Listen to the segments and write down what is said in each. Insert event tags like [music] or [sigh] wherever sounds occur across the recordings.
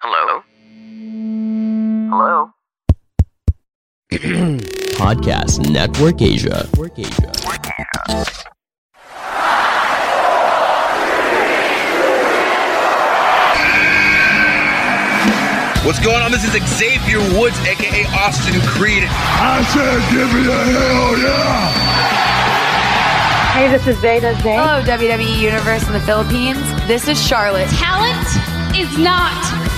Hello? Hello? [clears throat] Podcast Network Asia. Network Asia. What's going on? This is Xavier Woods, aka Austin Creed. I said, give me a hell yeah! Hey, this is Zeta Zay. Hello, WWE Universe in the Philippines. This is Charlotte. Talent is not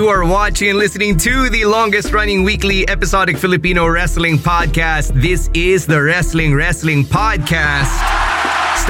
You are watching and listening to the longest running weekly episodic Filipino wrestling podcast. This is the Wrestling Wrestling Podcast.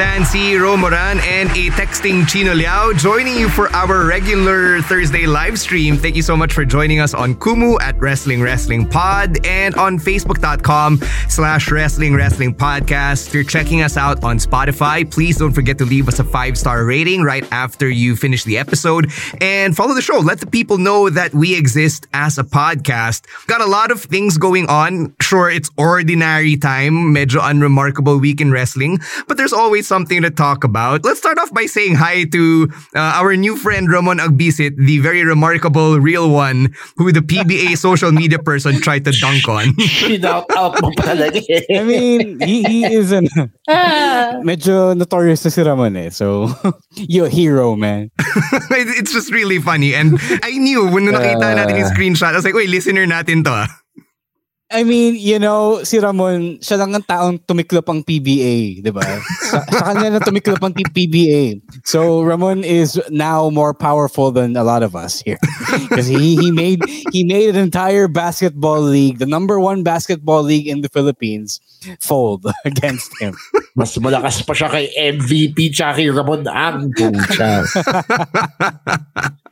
Stan Sy, Romoran, and a texting Chino Liao joining you for our regular Thursday live stream. Thank you so much for joining us on Kumu at Wrestling Wrestling Pod and on Facebook.com slash Wrestling Wrestling Podcast. If you're checking us out on Spotify, please don't forget to leave us a five star rating right after you finish the episode and follow the show. Let the people know that we exist as a podcast. Got a lot of things going on. Sure, it's ordinary time, medyo unremarkable week in wrestling, but there's always something to talk about. Let's start off by saying hi to uh, our new friend Ramon Agbisit, the very remarkable real one who the PBA [laughs] social media person tried to dunk on. [laughs] Shout out mo talaga. [laughs] I mean, he, he is an medyo notorious na si Ramon eh. So, you're a hero, man. It- it's just really funny. And I knew when nakita natin yung screenshot, I was like, wait, listener natin to ah. I mean, you know, si Ramon, siya lang ang taong tumiklop ang PBA, di ba? Sa, sa kanya na tumiklop ang PBA. So, Ramon is now more powerful than a lot of us here. [laughs] Because he, he made he made an entire basketball league, the number one basketball league in the Philippines, fold [laughs] against him. Mas malakas pa siya kay MVP tsaka kay Ramon ang. [laughs]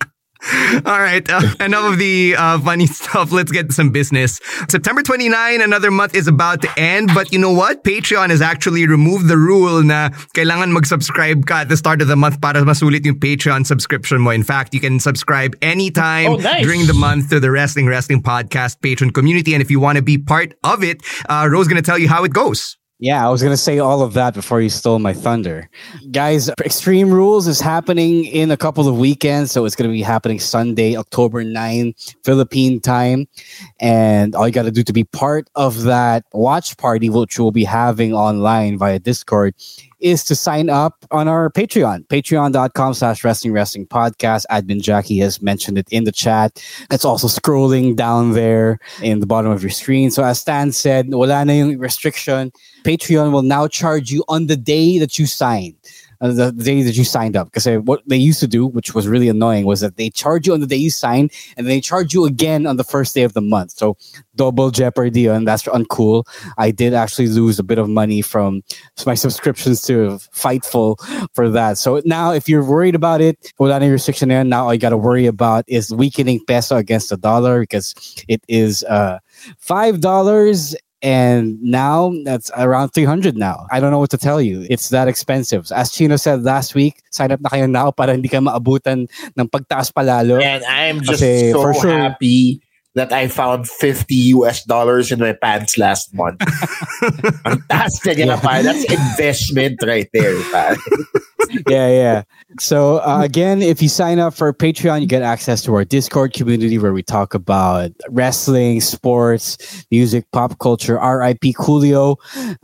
All right, uh, enough of the uh, funny [laughs] stuff. Let's get to some business. September 29, another month is about to end, but you know what? Patreon has actually removed the rule na kailangan mag-subscribe ka at the start of the month para masulit yung Patreon subscription mo. In fact, you can subscribe anytime Oh, nice. during the month to the Wrestling Wrestling Podcast Patreon community. And if you want to be part of it, uh, Ro's going to tell you how it goes. Yeah, I was going to say all of that before you stole my thunder. Guys, Extreme Rules is happening in a couple of weekends. So it's going to be happening Sunday, October 9, Philippine time. And all you got to do to be part of that watch party, which we'll be having online via Discord, is to sign up on our Patreon, patreon.com slash wrestling wrestling podcast. Admin Jackie has mentioned it in the chat. It's also scrolling down there in the bottom of your screen. So as Stan said, wala na yung restriction. Patreon will now charge you on the day that you sign. Uh, The day that you signed up, because what they used to do, which was really annoying, was that they charge you on the day you sign, and they charge you again on the first day of the month. So double jeopardy, and that's uncool. I did actually lose a bit of money from my subscriptions to Fightful for that. So now, if you're worried about it, without any restriction there, now all you got to worry about is weakening peso against the dollar because it is uh, five dollars. And now that's around 300 now. I don't know what to tell you. It's that expensive. As Chino said last week, sign up na kayo now para hindi ka maabutan ng pagtaas palalo. And I'm just Kasi so sure- happy that I found 50 US dollars in my pants last month. [laughs] Fantastic, yeah. pare. That's investment right there, pare. yeah, yeah. So uh, again, if you sign up for Patreon, you get access to our Discord community where we talk about wrestling, sports, music, pop culture, RIP Coolio,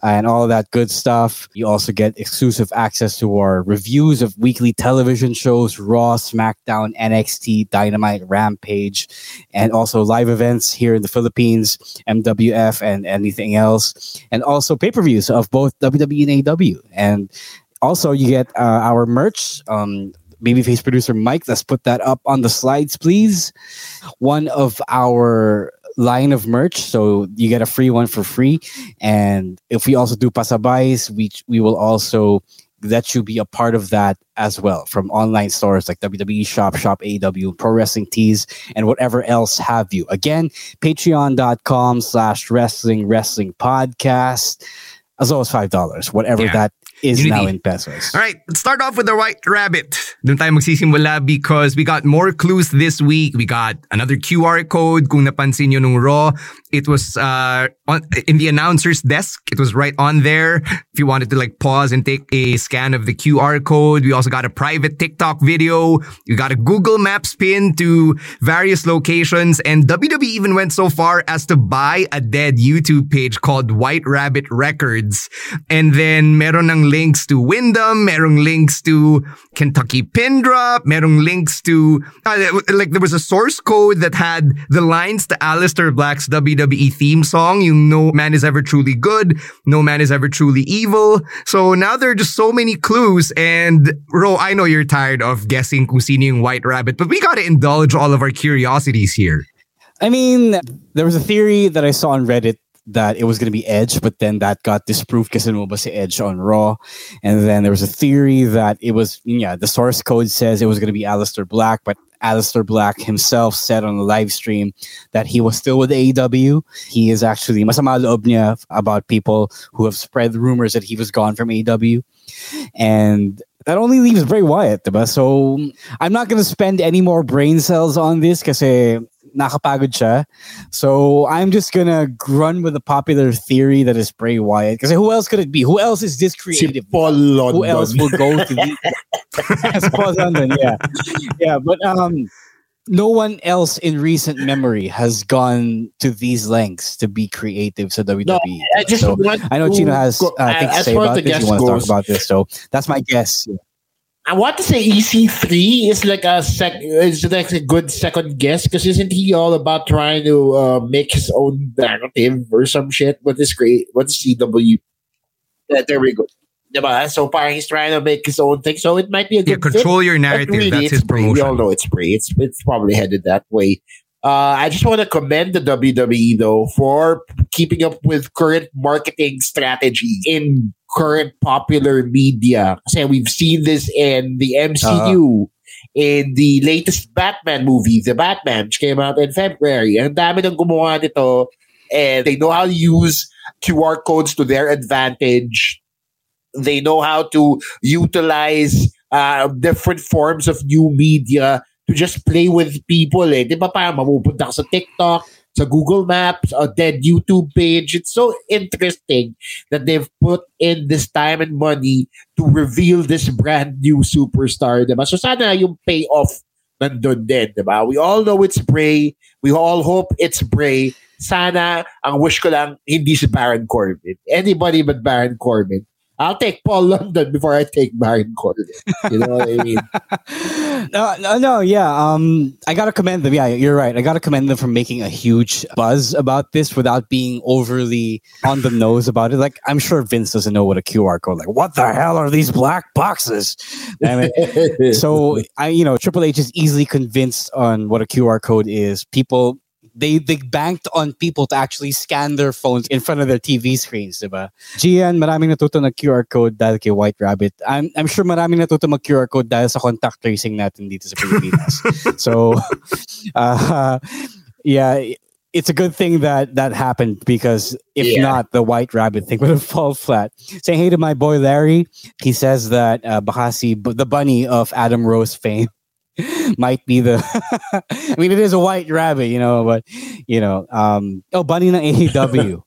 and all that good stuff. You also get exclusive access to our reviews of weekly television shows, Raw, SmackDown, NXT, Dynamite, Rampage, and also live events here in the Philippines, MWF, and anything else, and also pay-per-views of both WWE and AEW. And also, you get uh, our merch. Um, Babyface producer Mike, let's put that up on the slides, please. One of our line of merch, so you get a free one for free. And if we also do pasabays, we we will also let you be a part of that as well from online stores like WWE Shop, Shop AEW, Pro Wrestling Tees, and whatever else have you. Again, patreon.com slash wrestling wrestling podcast as low as five dollars, whatever yeah. that is Unity. now in pesos. All right, let's start off with the White Rabbit. Doon tayo magsisimula because we got more clues this week. We got another QR code. Kung napansin nyo nung Raw, it was uh, on, in the announcer's desk. It was right on there. If you wanted to like pause and take a scan of the QR code. We also got a private TikTok video. We got a Google Maps pin to various locations. And WWE even went so far as to buy a dead YouTube page called White Rabbit Records. And then meron ng links to Wyndham, merong links to Kentucky Pin Drop, merong links to, uh, like there was a source code that had the lines to Aleister Black's WWE theme song, you know, Man is Ever Truly Good, No Man is Ever Truly Evil. So now there are just so many clues and Ro, I know you're tired of guessing kung yung White Rabbit, but we gotta indulge all of our curiosities here. I mean, there was a theory that I saw on Reddit that it was going to be Edge, but then that got disproved because it was Edge on Raw. And then there was a theory that it was, yeah, the source code says it was going to be Aleister Black, but Aleister Black himself said on the live stream that he was still with AEW. He is actually about people who have spread rumors that he was gone from AEW. And that only leaves Bray Wyatt, diba? So I'm not going to spend any more brain cells on this because eh, nakapagod siya. So I'm just gonna run with the popular theory that is Bray Wyatt. Because who else could it be? Who else is this creative? Si Paul London. Who else will go to the [laughs] Paul London? Yeah, yeah. But um, no one else in recent memory has gone to these lengths to be creative to WWE. No, I just so, I know Chino has uh, things to say about this. You want to talk about this, so that's my guess. Yeah. I want to say EC3 is like a sec is like a good second guess because isn't he all about trying to uh, make his own narrative or some shit? What is great? What's CW? Yeah, there we go. Diba? So far, he's trying to make his own thing. So it might be a good yeah, control fit. your narrative. Really, That's his promotion. We all know it's free. It's it's probably headed that way. Uh, I just want to commend the WWE though for keeping up with current marketing strategy in current popular media. Kasi we've seen this in the MCU. Uh-huh. In the latest Batman movie, The Batman, which came out in February. Ang dami ng gumawa nito and they know how to use QR codes to their advantage. They know how to utilize uh, different forms of new media to just play with people eh. Di ba parang mapupunta ka sa TikTok, sa Google Maps, a dead YouTube page. It's so interesting that they've put in this time and money to reveal this brand new superstar, diba? So sana yung payoff nandun din, diba? We all know it's Bray. We all hope it's Bray. Sana, ang wish ko lang, hindi si Baron Corbin. Anybody but Baron Corbin. I'll take Paul London before I take Baron Corbin. You know what I mean? [laughs] no, no, no, yeah. Um, I gotta commend them. Yeah, you're right. I gotta commend them for making a huge buzz about this without being overly on the nose about it. Like, I'm sure Vince doesn't know what a QR code. Like, what the hell are these black boxes? [laughs] so I, you know, Triple H is easily convinced on what a QR code is. People they they banked on people to actually scan their phones in front of their TV screens, diba? Gian, maraming natuto na QR code dahil kay White Rabbit. I'm, I'm sure maraming natuto mag QR code dahil sa contact tracing natin dito sa Pilipinas. [laughs] so, [laughs] uh, yeah, it's a good thing that that happened because if yeah. not, the White Rabbit thing [laughs] would have fallen flat. Saying hey to my boy Larry, he says that uh, Bahasi, the bunny of Adam Rose fame, [laughs] might be the. [laughs] I mean, it is a white rabbit, you know, but you know, um, oh, bunny ng AEW.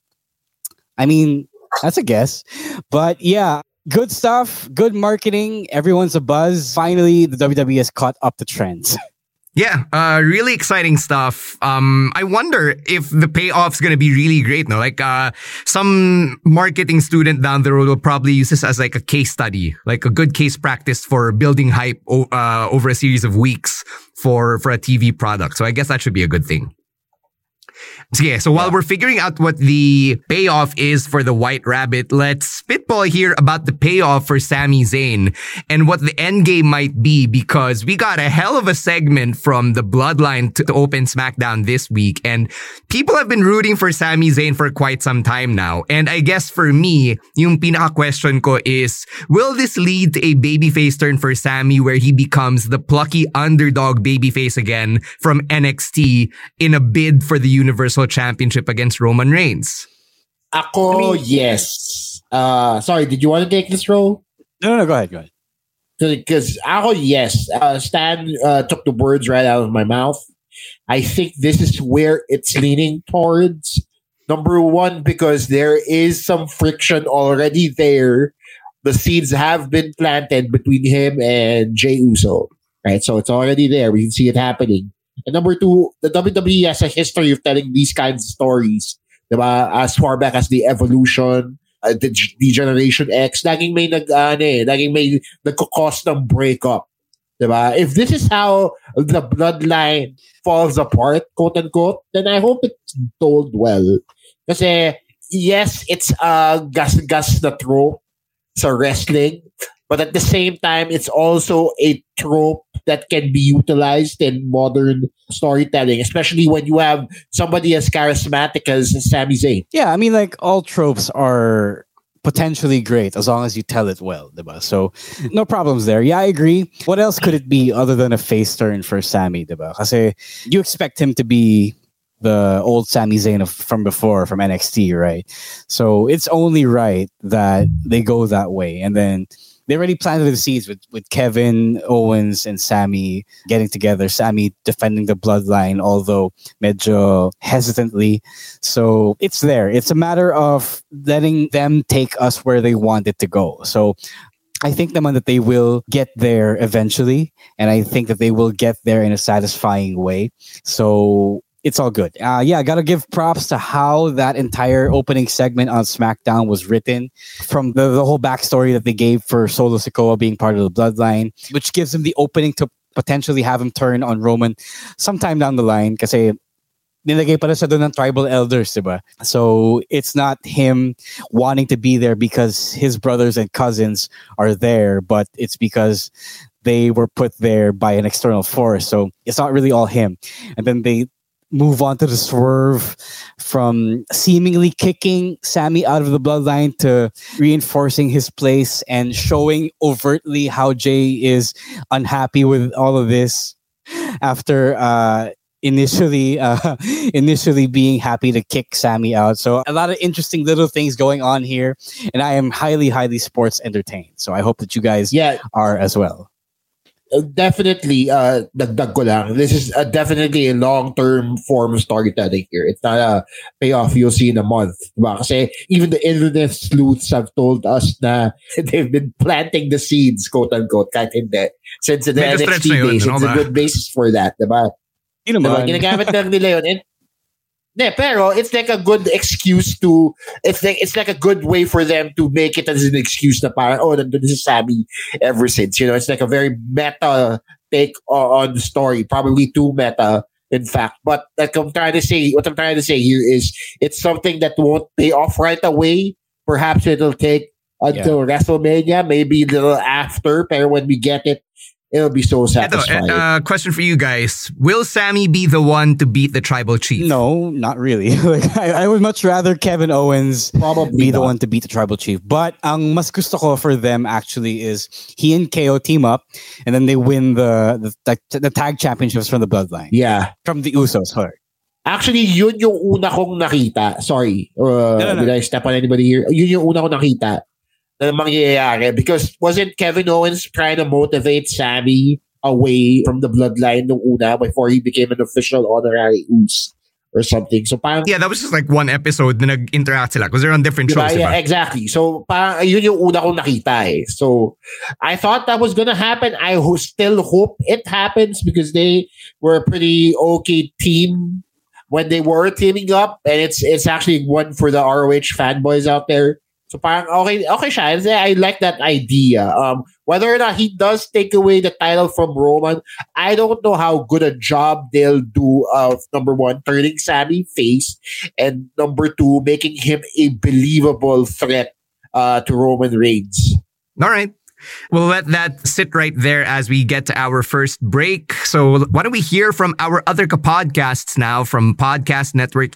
I mean, that's a guess, but yeah, good stuff, good marketing. Everyone's a buzz. Finally, the WWE has caught up to trends. [laughs] Yeah, uh, really exciting stuff. Um, I wonder if the payoff's gonna be really great. No, like uh, some marketing student down the road will probably use this as like a case study, like a good case practice for building hype o- uh, over a series of weeks for for a TV product. So I guess that should be a good thing. So yeah, so while we're figuring out what the payoff is for the White Rabbit, let's spitball here about the payoff for Sami Zayn and what the end game might be because we got a hell of a segment from the Bloodline to, to open SmackDown this week and people have been rooting for Sami Zayn for quite some time now. And I guess for me, yung pinaka question ko is, will this lead to a babyface turn for Sami where he becomes the plucky underdog babyface again from NXT in a bid for the Universal Championship against Roman Reigns? Ako, yes. Uh, sorry, did you want to take this role? No, no, no, go ahead, go ahead. Because ako, yes. Uh, Stan uh, took the words right out of my mouth. I think this is where it's leaning towards. Number one, because there is some friction already there. The seeds have been planted between him and Jay Uso. Right? So it's already there. We can see it happening. And number two, the WWE has a history of telling these kinds of stories. Diba? As far back as the evolution, uh, the, the Generation X, laging may nag, ano eh, laging may nagkakos ng breakup. Diba? If this is how the bloodline falls apart, quote unquote, then I hope it's told well. Kasi, yes, it's a gas-gas na trope sa wrestling, but at the same time, it's also a trope that can be utilized in modern storytelling, especially when you have somebody as charismatic as Sami Zayn. Yeah, I mean, like all tropes are potentially great as long as you tell it well? So no problems there. Yeah, I agree. What else could it be other than a face turn for Sami, diba? Kasi you expect him to be the old Sami Zayn of, from before from NXT, right? So it's only right that they go that way. And then they already planted the seeds with, with Kevin Owens and Sami getting together. Sami defending the bloodline, although medyo hesitantly. So it's there. It's a matter of letting them take us where they want it to go. So I think the naman that they will get there eventually, and I think that they will get there in a satisfying way. So it's all good. Uh, yeah, I got to give props to how that entire opening segment on SmackDown was written from the, the whole backstory that they gave for Solo Sikoa being part of the bloodline, which gives him the opening to potentially have him turn on Roman sometime down the line kasi nilagay pala siya doon ng tribal elders, diba? So it's not him wanting to be there because his brothers and cousins are there, but it's because they were put there by an external force. So it's not really all him. And then they move on to the swerve from seemingly kicking Sami out of the bloodline to reinforcing his place and showing overtly how Jay is unhappy with all of this after uh, initially [laughs] uh, initially being happy to kick Sami out. So a lot of interesting little things going on here and I am highly highly sports entertained. So I hope that you guys yeah. are as well. Definitely uh dagdag ko lang this is uh, definitely a long-term form of storytelling here it's not a payoff you'll see in a month diba? kasi even the internet sleuths have told us na [laughs] they've been planting the seeds quote unquote kahit hindi since the stretch NXT days no it's a good basis for that diba? Yun diba? ginagamit lang nila yun and Ne, pero it's like a good excuse to it's like it's like a good way for them to make it as an excuse na parang oh nandun si Sami ever since you know? It's like a very meta take on the story. Probably too meta in fact. But like I'm trying to say what I'm trying to say here is it's something that won't pay off right away. Perhaps it'll take until WrestleMania maybe a little after pero when we get it it'll be so Eto, satisfying uh, question for you guys. Will Sami be the one to beat the tribal chief? No, not really. [laughs] like, I, I would much rather Kevin Owens Probably be the one to beat the tribal chief. But ang mas gusto ko for them actually is he and KO team up and then they win the the, the, the tag championships from the bloodline. yeah From the Usos. Sorry. Actually, yun yung una kong nakita. Sorry. Uh, No, no, no. Did I step on anybody here? Yun yung una kong nakita na mangyayari. Because wasn't Kevin Owens trying to motivate Sami away from the bloodline nung una before he became an official honorary Uce or something. So parang Yeah, that was just like one episode na nag-interact sila because they're on different Diba? shows, Yeah, diba? exactly. So, parang yun yung una kong nakita eh. So, I thought that was gonna happen. I ho- still hope it happens because they were a pretty okay team when they were teaming up. And it's it's actually one for the ROH fanboys out there. So, parang okay, okay siya. I like that idea. Um, whether or not he does take away the title from Roman, I don't know how good a job they'll do of number one, turning Sami face, and number two, making him a believable threat uh, to Roman Reigns. All right. We'll let that sit right there as we get to our first break. So why don't we hear from our other podcasts now from Podcast Network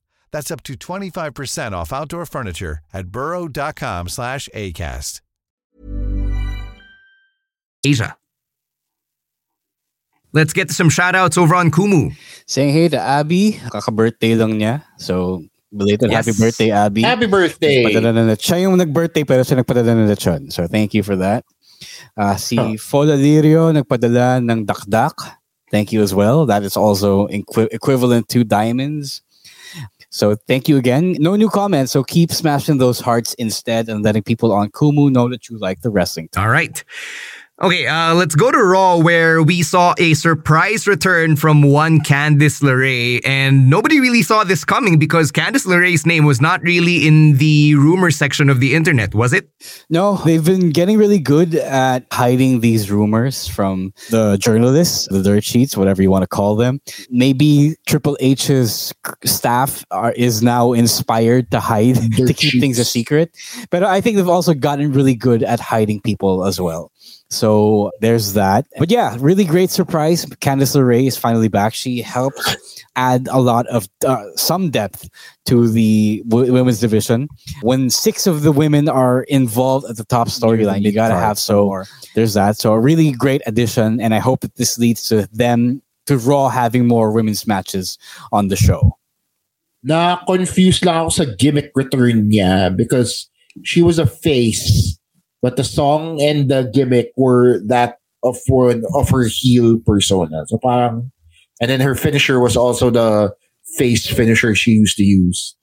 That's up to 25% off outdoor furniture at burrow.com slash ACAST. Asia. Let's get some shout outs over on Kumu. Saying hey to Abby, kaka-birthday lang niya. So, belated Yes. happy birthday, Abby. Happy birthday! Padala na na. Siya yung nag-birthday pero siya nagpadala na lechon. So, thank you for that. Uh, si Oh. Fola Lirio nagpadala ng dakdak. Thank you as well. That is also equi- equivalent to diamonds. So thank you again. No new comments, so keep smashing those hearts instead and letting people on Kumu know that you like the wrestling. All right. Okay, uh, let's go to Raw where we saw a surprise return from one Candice LeRae, and nobody really saw this coming because Candice LeRae's name was not really in the rumor section of the internet, was it? No, they've been getting really good at hiding these rumors from the journalists, the dirt sheets, whatever you want to call them. Maybe Triple H's staff are is now inspired to hide [laughs] to keep things a secret. But I think they've also gotten really good at hiding people as well. So there's that. But yeah, really great surprise. Candice LeRae is finally back. She helped add a lot of uh, some depth to the w- women's division. When six of the women are involved at the top storyline, you gotta have so there's that. So a really great addition, and I hope that this leads to them to Raw having more women's matches on the show. na confused lang ako sa gimmick return niya because she was a face but the song and the gimmick were that of one of her heel persona. So parang and then her finisher was also the face finisher she used to use.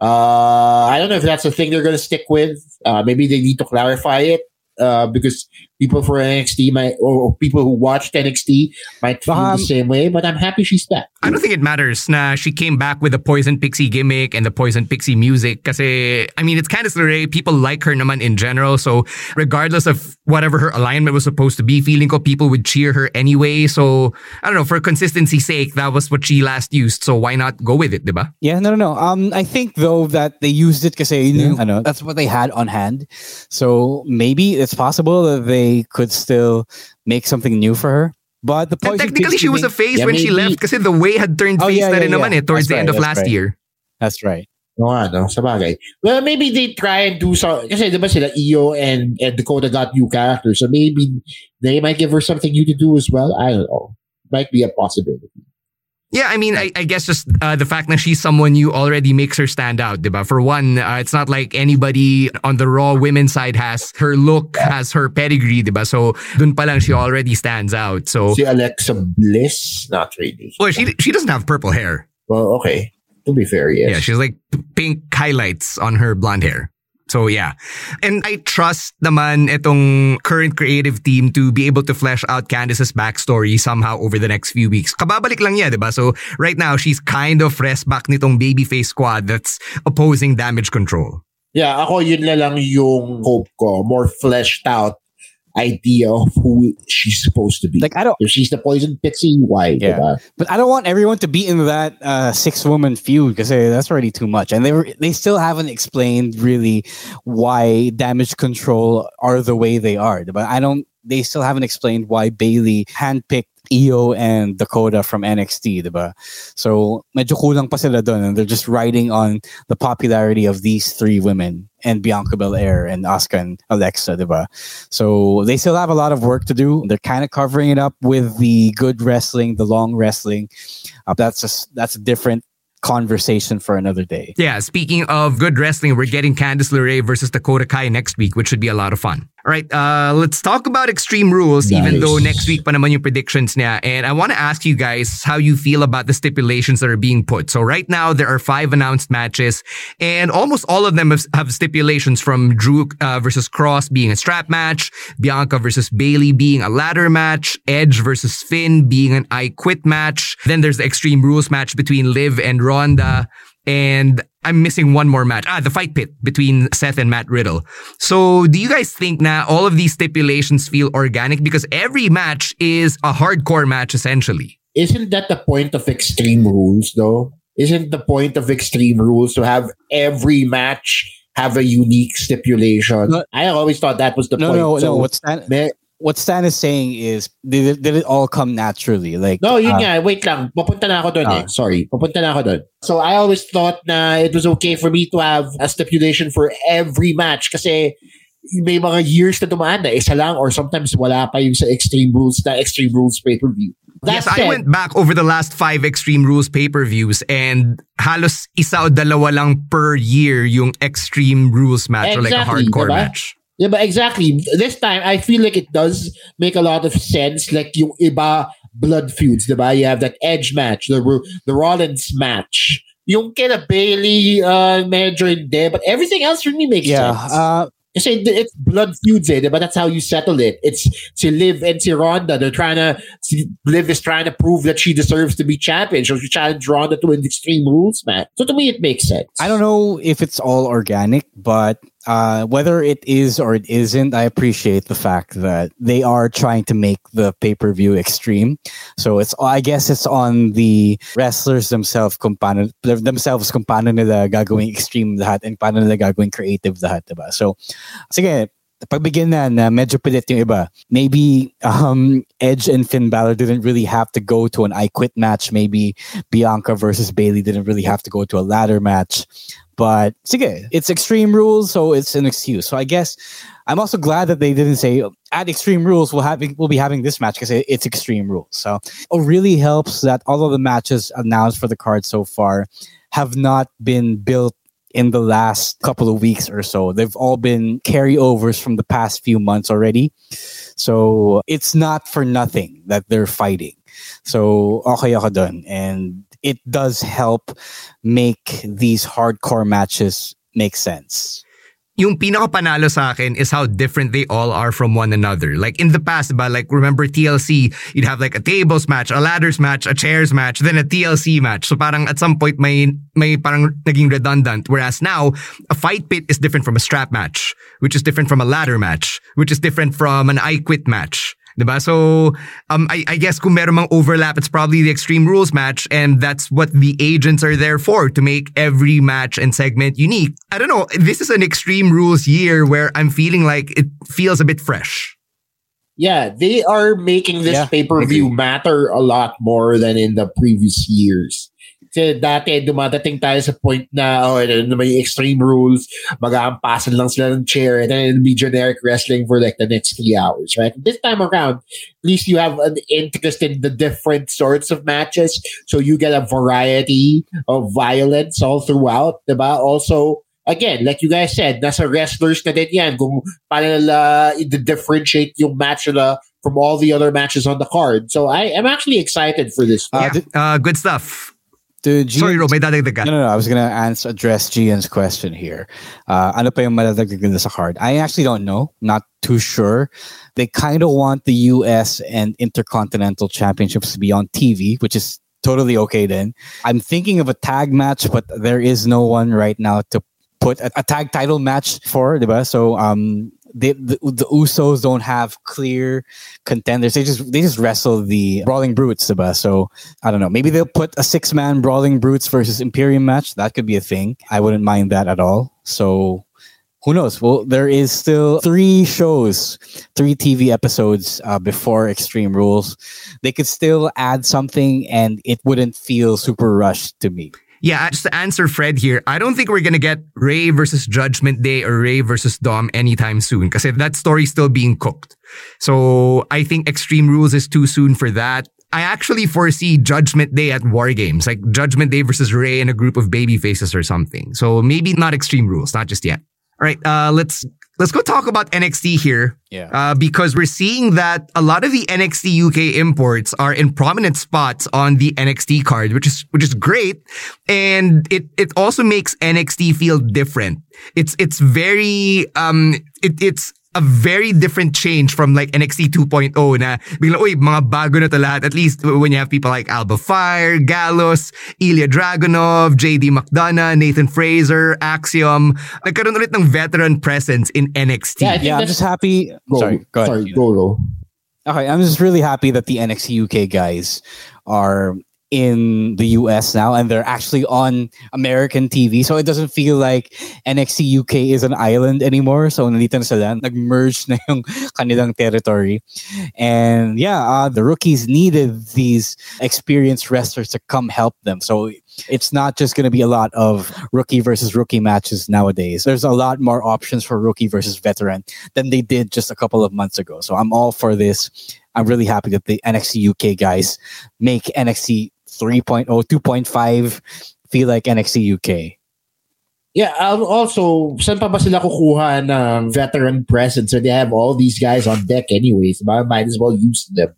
Uh I don't know if that's a thing they're gonna stick with. Uh maybe they need to clarify it uh, because people for NXT might or people who watched NXT might feel Um, the same way, but I'm happy she's back. I don't think it matters na she came back with the Poison Pixie gimmick and the Poison Pixie music kasi, I mean, it's Candice LeRae. People like her naman in general. So regardless of whatever her alignment was supposed to be, feeling ko people would cheer her anyway. So, I don't know, for consistency's sake, that was what she last used. So why not go with it, diba? Yeah, no, no, no. Um, I think though that they used it because I know that's what they had on hand. So maybe it's possible that they could still make something new for her. But the And technically, she was a face Yeah, when she maybe- left kasi the way had turned Oh, face yeah, na yeah, rin naman yeah. eh, towards That's the end right, of that's last right. year. That's right. No? Sa bagay. Well, maybe they try and do so. Kasi di ba sila Io and, and Dakota got new characters. So maybe they might give her something new to do as well. I don't know. Might be a possibility. Yeah, I mean, I, I guess just uh, the fact that she's someone you already makes her stand out, diba? For one, uh, it's not like anybody on the Raw women's side has her look, has her pedigree, diba? So dun pa lang she already stands out. So Si Alexa Bliss? Not really. well, she she doesn't have purple hair. Well, okay. To be fair, yes. Yeah, she's like pink highlights on her blonde hair. So yeah. And I trust naman itong current creative team to be able to flesh out Candice's backstory somehow over the next few weeks. Kababalik lang niya, di ba? So right now, she's kind of rest back nitong babyface squad that's opposing damage control. Yeah, ako yun na lang yung hope ko. More fleshed out idea of who she's supposed to be. Like I don't if she's the poison pixie, why? Yeah. diba? But I don't want everyone to be in that uh, six woman feud because that's already too much. And they were, they still haven't explained really why damage control are the way they are. But I don't. They still haven't explained why Bayley handpicked Io and Dakota from NXT, diba? So medyo kulang pa sila dun, and they're just riding on the popularity of these three women and Bianca Belair and Asuka and Alexa, diba? So they still have a lot of work to do. They're kind of covering it up with the good wrestling, the long wrestling. Uh, that's just that's a different conversation for another day. Yeah, speaking of good wrestling, we're getting Candice LeRae versus Dakota Kai next week, which should be a lot of fun. All right, uh, let's talk about Extreme Rules, even though next week pa naman yung predictions niya. And I want to ask you guys how you feel about the stipulations that are being put. So right now, there are five announced matches, and almost all of them have, have stipulations from Drew uh, versus Cross being a strap match, Bianca versus Bayley being a ladder match, Edge versus Finn being an I Quit match. Then there's the Extreme Rules match between Liv and Ronda. And I'm missing one more match. Ah, the fight pit between Seth and Matt Riddle. So, do you guys think now all of these stipulations feel organic? Because every match is a hardcore match, essentially. Isn't that the point of Extreme Rules, though? Isn't the point of Extreme Rules to have every match have a unique stipulation? No. I always thought that was the No, point. no, So, no. What Stan, may- what Stan is saying is, did it, did it all come naturally? Like, No, yun uh, nga. Wait lang. Papunta na ako doon Ah. eh. Sorry. Papunta na ako doon. So, I always thought na it was okay for me to have a stipulation for every match kasi may mga years na dumaan na isa lang or sometimes wala pa yung sa Extreme Rules na Extreme Rules pay-per-view. That yes, I said- went back over the last five Extreme Rules pay-per-views and halos isa o dalawa lang per year yung Extreme Rules match or like a Exactly, hardcore diba? match. Yeah, but exactly. This time, I feel like it does make a lot of sense. Like you, iba blood feuds, diba? You have that Edge match, the the Rollins match. Yung kina Bayley, uh, medyo hindi, but everything else really makes yeah. sense. Uh, Kasi it's blood feuds eh, diba? That's how you settle it. It's si Liv and si Ronda. They're trying to, si Liv is trying to prove that she deserves to be champion. So she challenged Ronda to an Extreme Rules match. So to me, it makes sense. I don't know if it's all organic, but uh, whether it is or it isn't, I appreciate the fact that they are trying to make the pay per view extreme. So it's, I guess, it's on the wrestlers themselves kung themselves kung paano nila gagawing extreme lahat and paano nila gagawing creative lahat, diba? So, sige, pagbigyan na na medyo pilit yung iba. Maybe um, Edge and Finn Balor didn't really have to go to an I Quit match. Maybe Bianca versus Bayley didn't really have to go to a ladder match. But sige, it's Extreme Rules, so it's an excuse. So I guess I'm also glad that they didn't say at Extreme Rules we'll have we'll be having this match because it's Extreme Rules. So it really helps that all of the matches announced for the card so far have not been built in the last couple of weeks or so. They've all been carryovers from the past few months already. So it's not for nothing that they're fighting. So okay ako dun. And it does help make these hardcore matches make sense. yung pinaka-panalo sa akin is how different they all are from one another. Like in the past, ba, like remember TLC, you'd have like a tables match, a ladders match, a chairs match, then a TLC match. So parang at some point may may parang naging redundant. Whereas now, a fight pit is different from a strap match, which is different from a ladder match, which is different from an I quit match. Diba? So, um, I, I guess kung meron mang overlap, it's probably the Extreme Rules match, and that's what the agents are there for, to make every match and segment unique. I don't know, this is an Extreme Rules year where I'm feeling like it feels a bit fresh. Yeah, they are making this Yeah, pay-per-view matter a lot more than in the previous years. Dati, dumadating tayo sa point na, oh, may extreme rules, mag-aampasan lang sila ng chair, and then it'll be generic wrestling for like the next three hours, right? This time around, at least you have an interest in the different sorts of matches, so you get a variety of violence all throughout, diba? Also, again, like you guys said, nasa wrestlers na din yan kung paano nila i-differentiate yung match nila from all the other matches on the card. So I am actually excited for this. Yeah, uh, good stuff. To Sorry, Ro, may dadagdag ka. No, no, no. I was gonna answer address Gian's question here. Uh, ano pa yung madadagdag nila sa card? I actually don't know. Not too sure. They kind of want the U.S. and Intercontinental Championships to be on TV, which is totally okay. Then I'm thinking of a tag match, but there is no one right now to put a, a tag title match for, diba? So um, they, the, the Usos don't have clear contenders. They just they just wrestle the Brawling Brutes, diba? So I don't know. Maybe they'll put a six man Brawling Brutes versus Imperium match. That could be a thing. I wouldn't mind that at all. So who knows? Well, there is still three shows, three TV episodes uh, before Extreme Rules. They could still add something, and it wouldn't feel super rushed to me. Yeah, just to answer Fred here, I don't think we're gonna get Rey versus Judgment Day or Rey versus Dom anytime soon because that story's still being cooked. So I think Extreme Rules is too soon for that. I actually foresee Judgment Day at War Games, like Judgment Day versus Rey and a group of baby faces or something. So maybe not Extreme Rules, not just yet. All right, uh, let's let's go talk about NXT here. Yeah. Uh, because we're seeing that a lot of the NXT UK imports are in prominent spots on the NXT card, which is which is great, and it it also makes NXT feel different. It's it's very um it, it's a very different change from like NXT 2.0 na bigla, uy, mga bago na to lahat. At least when you have people like Alba Fyre, Gallus, Ilya Dragunov, JD McDonagh, Nathan Frazer, Axiom. Nagkaroon ulit ng veteran presence in NXT. Yeah, yeah I'm just happy. Go, sorry, go ahead. Sorry, go, go. Okay, I'm just really happy that the NXT UK guys are in the US now and they're actually on American TV. So it doesn't feel like NXT UK is an island anymore. So nandito na sila, nag-merge [laughs] na yung kanilang territory. And yeah, uh, the rookies needed these experienced wrestlers to come help them. So it's not just going to be a lot of rookie versus rookie matches nowadays. There's a lot more options for rookie versus veteran than they did just a couple of months ago. So I'm all for this. I'm really happy that the NXT UK guys make NXT 3.0, 2.5 feel like NXT UK. Yeah, um, also, saan pa ba sila kukuha ng veteran presence? So they have all these guys on deck anyways. Diba? Might as well use them.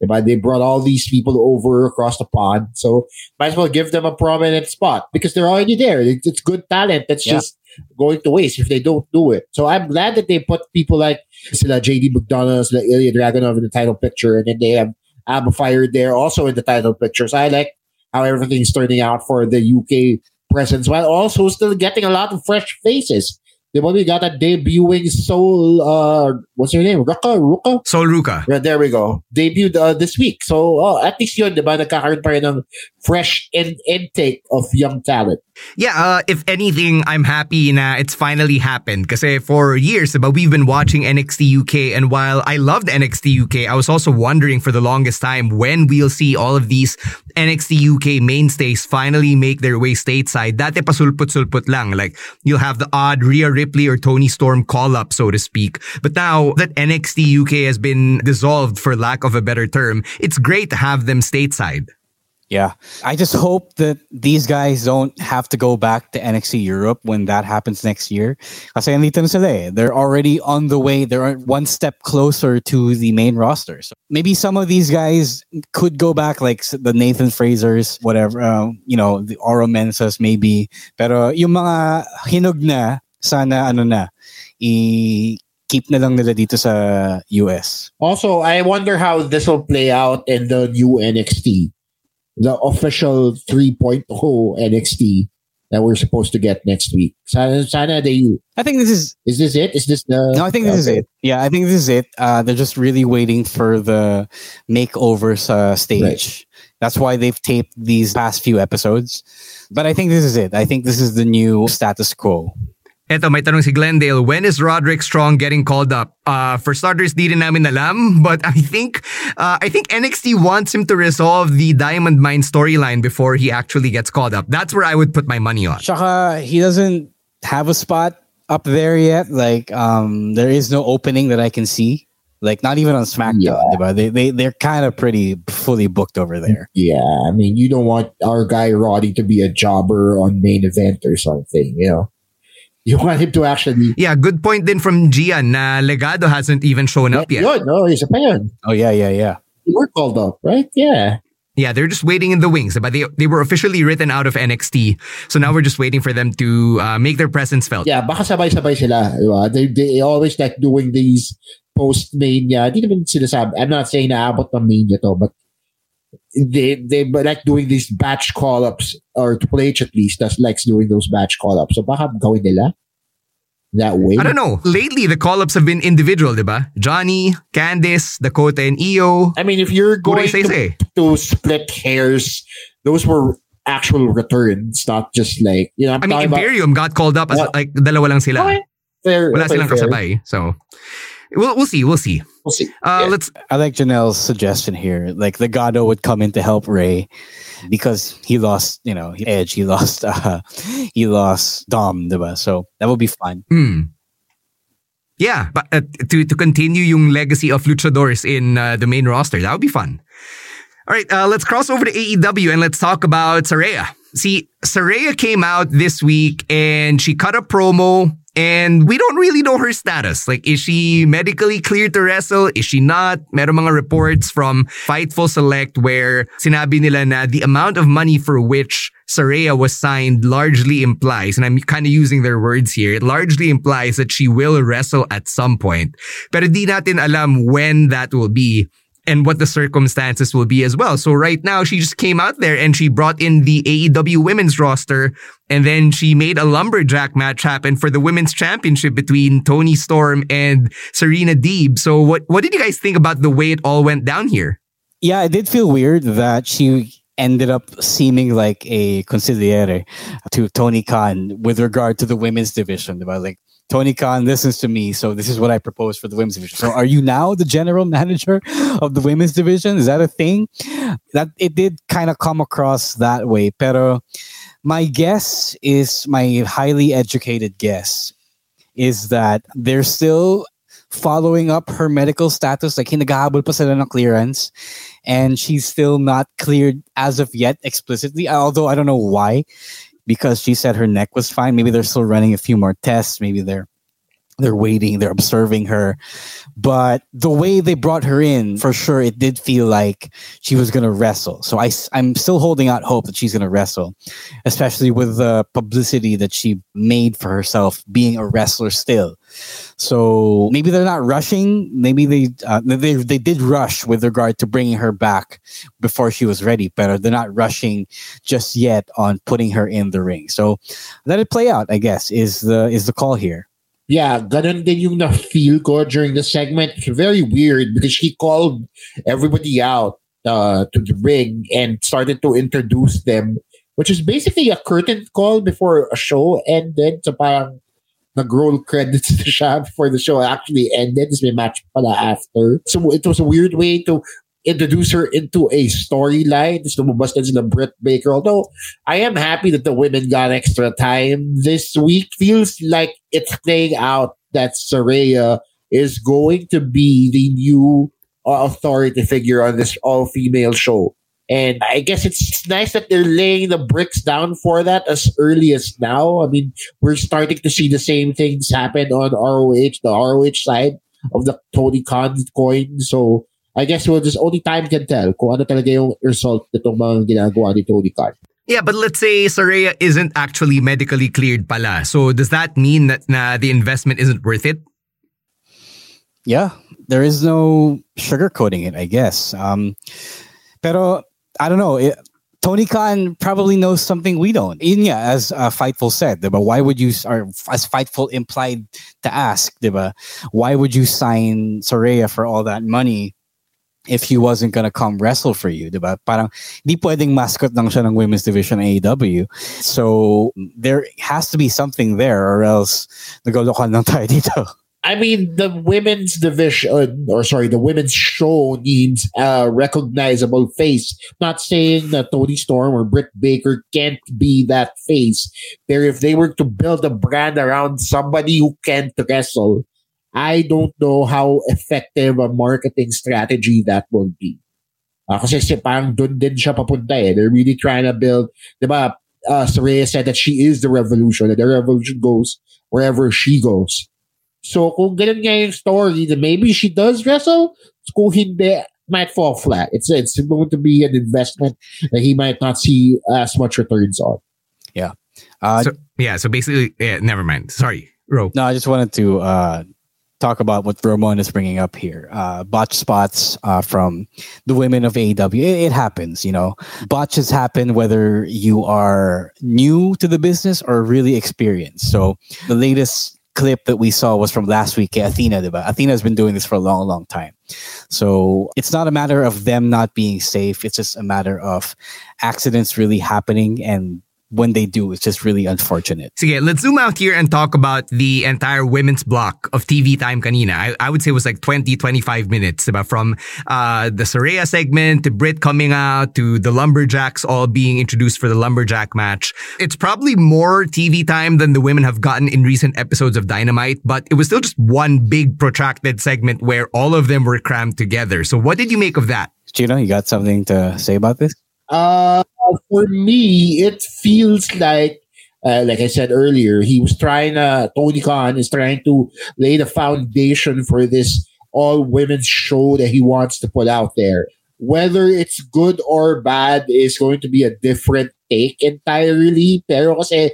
Diba? They brought all these people over across the pond. So might as well give them a prominent spot because they're already there. It's, it's good talent that's Yeah. just going to waste if they don't do it. So I'm glad that they put people like sila JD McDonagh, sila Ilya Dragunov in the title picture, and then they have Fyre there also in the title picture. So I like how everything's turning out for the UK presence while also still getting a lot of fresh faces. They've only got a debuting Sol, uh, what's her name? Ruca? Ruca? Sol Ruca. Yeah, there we go. Debuted uh, this week. So, oh, at least yun, di ba, nagkakaroon pa rin ng fresh in- intake of young talent. Yeah, uh, if anything, I'm happy na it's finally happened. Because for years, but we've been watching NXT UK, and while I loved NXT UK, I was also wondering for the longest time when we'll see all of these NXT UK mainstays finally make their way stateside. Dati pasulput-sulput lang. Like, you'll have the odd Rhea Ripley or Toni Storm call-up, so to speak. But now that NXT UK has been dissolved, for lack of a better term, it's great to have them stateside. Yeah. I just hope that these guys don't have to go back to NXT Europe when that happens next year. Kasi andito na sila eh. They're already on the way. They're one step closer to the main roster. So maybe some of these guys could go back, like the Nathan Frazers, whatever, uh, you know, the Oro Mensahs maybe. Pero yung mga hinog na, sana ano na, i- keep na lang nila dito sa US. Also, I wonder how this will play out in the new NXT, the official 3.0 NXT that we're supposed to get next week. Sana, sana they. I think this is. Is this it? Is this the? No, I think this is it. Yeah, I think this is it. Uh, they're just really waiting for the makeovers uh, stage. That's why they've taped these past few episodes. But I think this is it. I think this is the new status quo. Eto, may tanong si Glendale, when is Roderick Strong getting called up? Uh, for starters, di rin namin alam, [laughs] but I think, uh, I think NXT wants him to resolve the Diamond Mine storyline before he actually gets called up. That's where I would put my money on. Tsaka, he doesn't have a spot up there yet. Like, um, there is no opening that I can see. Like, not even on SmackDown. diba? They, they, they're kind of pretty fully booked over there. Yeah, I mean, you don't want our guy Roddy to be a jobber on main event or something, you know. You want him to actually. Yeah, good point then from Gian na Legado hasn't even shown up yet. Yun, no, isa pa yun. Oh, yeah, yeah, yeah. You were called up, right? Yeah. Yeah, they're just waiting in the wings. But they they were officially written out of NXT. So now we're just waiting for them to uh, make their presence felt. Yeah, baka sabay-sabay sila. Diba? They, they always like doing these post-mania. Di naman sinasabi. I'm not saying naabot ng mania to, but they they like doing these batch call-ups or Triple H at least that likes doing those batch call-ups. So baka gawin nila that way. I don't know. Lately, the call-ups have been individual, diba? Johnny, Candice, Dakota, and Io. I mean, if you're going to, to split hairs, those were actual returns, not just like, you know, I'm I mean, Imperium about, got called up as what? like dalawa lang sila. Okay. Fair, Wala silang fair. kasabay. So, we'll, we'll see. We'll see. We'll see. Uh, yeah. Let's. I like Janelle's suggestion here. Like the Gado would come in to help Rey because he lost, you know, Edge. He [laughs] lost. Uh, he lost Dom, diba? So that would be fun. Hmm. Yeah, but uh, to to continue yung legacy of luchadors in uh, the main roster, that would be fun. All right, uh, let's cross over to AEW and let's talk about Saraya. See, Saraya came out this week and she cut a promo and we don't really know her status. Like, is she medically cleared to wrestle? Is she not? Meron mga reports from Fightful Select where sinabi nila na the amount of money for which Saraya was signed largely implies, and I'm kind of using their words here, it largely implies that she will wrestle at some point. Pero di natin alam when that will be and what the circumstances will be as well. So right now, she just came out there and she brought in the AEW women's roster and then she made a lumberjack match happen for the women's championship between Toni Storm and Serena Deeb. So what, what did you guys think about the way it all went down here? Yeah, it did feel weird that she ended up seeming like a consigliere to Tony Khan with regard to the women's division. Like Tony Khan listens to me, so this is what I propose for the women's division. So, are you now the general [laughs] manager of the women's division? Is that a thing? That it did kind of come across that way. Pero my guess is my highly educated guess is that they're still following up her medical status. Like hinagahabol pa sila ng clearance, and she's still not cleared as of yet explicitly. Although I don't know why because she said her neck was fine. Maybe they're still running a few more tests. Maybe they're they're waiting, they're observing her. But the way they brought her in, for sure, it did feel like she was going to wrestle. So I, I'm still holding out hope that she's going to wrestle, especially with the publicity that she made for herself being a wrestler still. So maybe they're not rushing. Maybe they uh, they they did rush with regard to bringing her back before she was ready, but they're not rushing just yet on putting her in the ring. So let it play out. I guess is the is the call here. Yeah, ganun din yung na-feel ko during the segment. It's very weird because she called everybody out uh, to the ring and started to introduce them, which is basically a curtain call before a show ended. So parang nag-roll credits [laughs] na siya before the show actually ended. Tapos may match pala after. So it was a weird way to introduce her into a storyline. Tapos lumabas din sila Britt Baker. Although, I am happy that the women got extra time this week. Feels like it's playing out that Saraya is going to be the new uh, authority figure on this all-female show. And I guess it's nice that they're laying the bricks down for that as early as now. I mean, we're starting to see the same things happen on ROH, the ROH side of the Tony Khan coin. So I guess we'll just only time can tell kung ano talaga yung result nitong mga ginagawa ni Tony Khan. Yeah, but let's say Saraya isn't actually medically cleared pala. So does that mean that na the investment isn't worth it? Yeah, there is no sugarcoating it, I guess. Um, pero I don't know. It, Tony Khan probably knows something we don't. In yeah, as uh, Fightful said, diba? why would you, or as Fightful implied to ask, diba? why would you sign Saraya for all that money if he wasn't gonna come wrestle for you, diba? Parang di pwedeng mascot lang siya ng women's division AEW. So there has to be something there or else nagolokan lang tayo dito. I mean, the women's division, or sorry, the women's show needs a recognizable face. Not saying that Toni Storm or Britt Baker can't be that face. But if they were to build a brand around somebody who can't wrestle, I don't know how effective a marketing strategy that will be. Uh, kasi parang dun din siya papunta eh. They're really trying to build, di ba, uh, Saraya said that she is the revolution, that the revolution goes wherever she goes. So kung ganun nga yung story, then maybe she does wrestle. Kung hindi, might fall flat. It's it's going to be an investment that he might not see as much returns on. Yeah. Uh, so, yeah. So basically, yeah, never mind. Sorry, Ro. No, I just wanted to uh, talk about what Ramon is bringing up here. Uh, botch spots uh, from the women of AEW. It, it, happens, you know. Botches happen whether you are new to the business or really experienced. So the latest clip that we saw was from last week, Athena. Diba? Athena has been doing this for a long, long time. So it's not a matter of them not being safe. It's just a matter of accidents really happening and when they do, it's just really unfortunate. So yeah, let's zoom out here and talk about the entire women's block of TV time kanina. I, I would say it was like 20, 25 minutes about from uh, the Saraya segment to Britt coming out to the Lumberjacks all being introduced for the Lumberjack match. It's probably more TV time than the women have gotten in recent episodes of Dynamite, but it was still just one big protracted segment where all of them were crammed together. So what did you make of that? Gino, you got something to say about this? Uh, for me, it feels like, uh, like I said earlier, he was trying to, Tony Khan is trying to lay the foundation for this all women's show that he wants to put out there. Whether it's good or bad is going to be a different take entirely. Pero kasi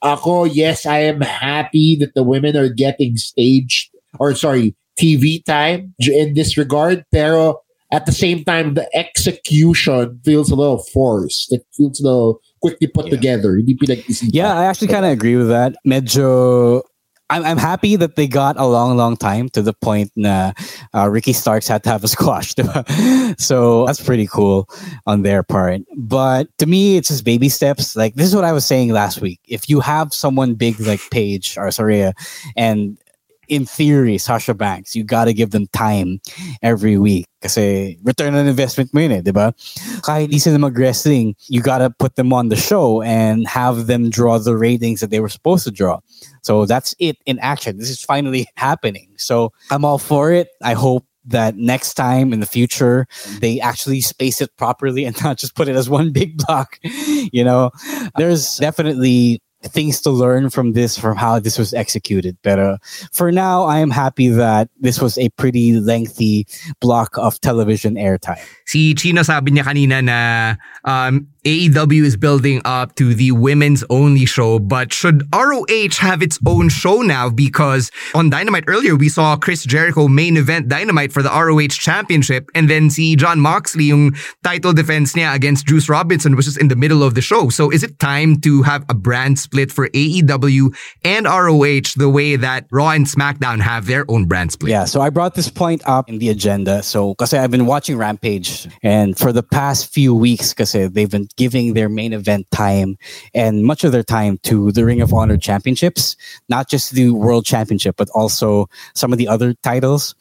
ako, yes, I am happy that the women are getting staged or sorry, TV time in this regard. Pero at the same time, the execution feels a little forced. It feels a little quickly put yeah. together. Yeah, I actually kind of agree with that. Medyo I'm, I'm happy that they got a long, long time to the point that uh, Ricky Starks had to have a [laughs] squash. so that's pretty cool on their part. But to me, it's just baby steps. Like this is what I was saying last week. If you have someone big like Paige or Saraya, and in theory, Sasha Banks, you got to give them time every week. Kasi return on investment mo yun eh, di ba? Kahit di sila mag-wrestling, you got to put them on the show and have them draw the ratings that they were supposed to draw. So that's it in action. This is finally [laughs] happening. So I'm all for it. I hope that next time in the future they actually space it properly [laughs] and not just put it as one big block [laughs] you know there's definitely things to learn from this, from how this was executed. But uh, for now, I am happy that this was a pretty lengthy block of television airtime. Si Chino sabi niya kanina na um, AEW is building up to the women's only show, but should ROH have its own show now? Because on Dynamite earlier, we saw Chris Jericho main event Dynamite for the ROH Championship, and then see Jon Moxley yung title defense niya against Juice Robinson was just in the middle of the show. So is it time to have a brand split for AEW and ROH the way that Raw and SmackDown have their own brand split? Yeah, so I brought this point up in the agenda. So, because I've been watching Rampage, and for the past few weeks, because they've been giving their main event time and much of their time to the Ring of Honor championships, not just the World Championship, but also some of the other titles.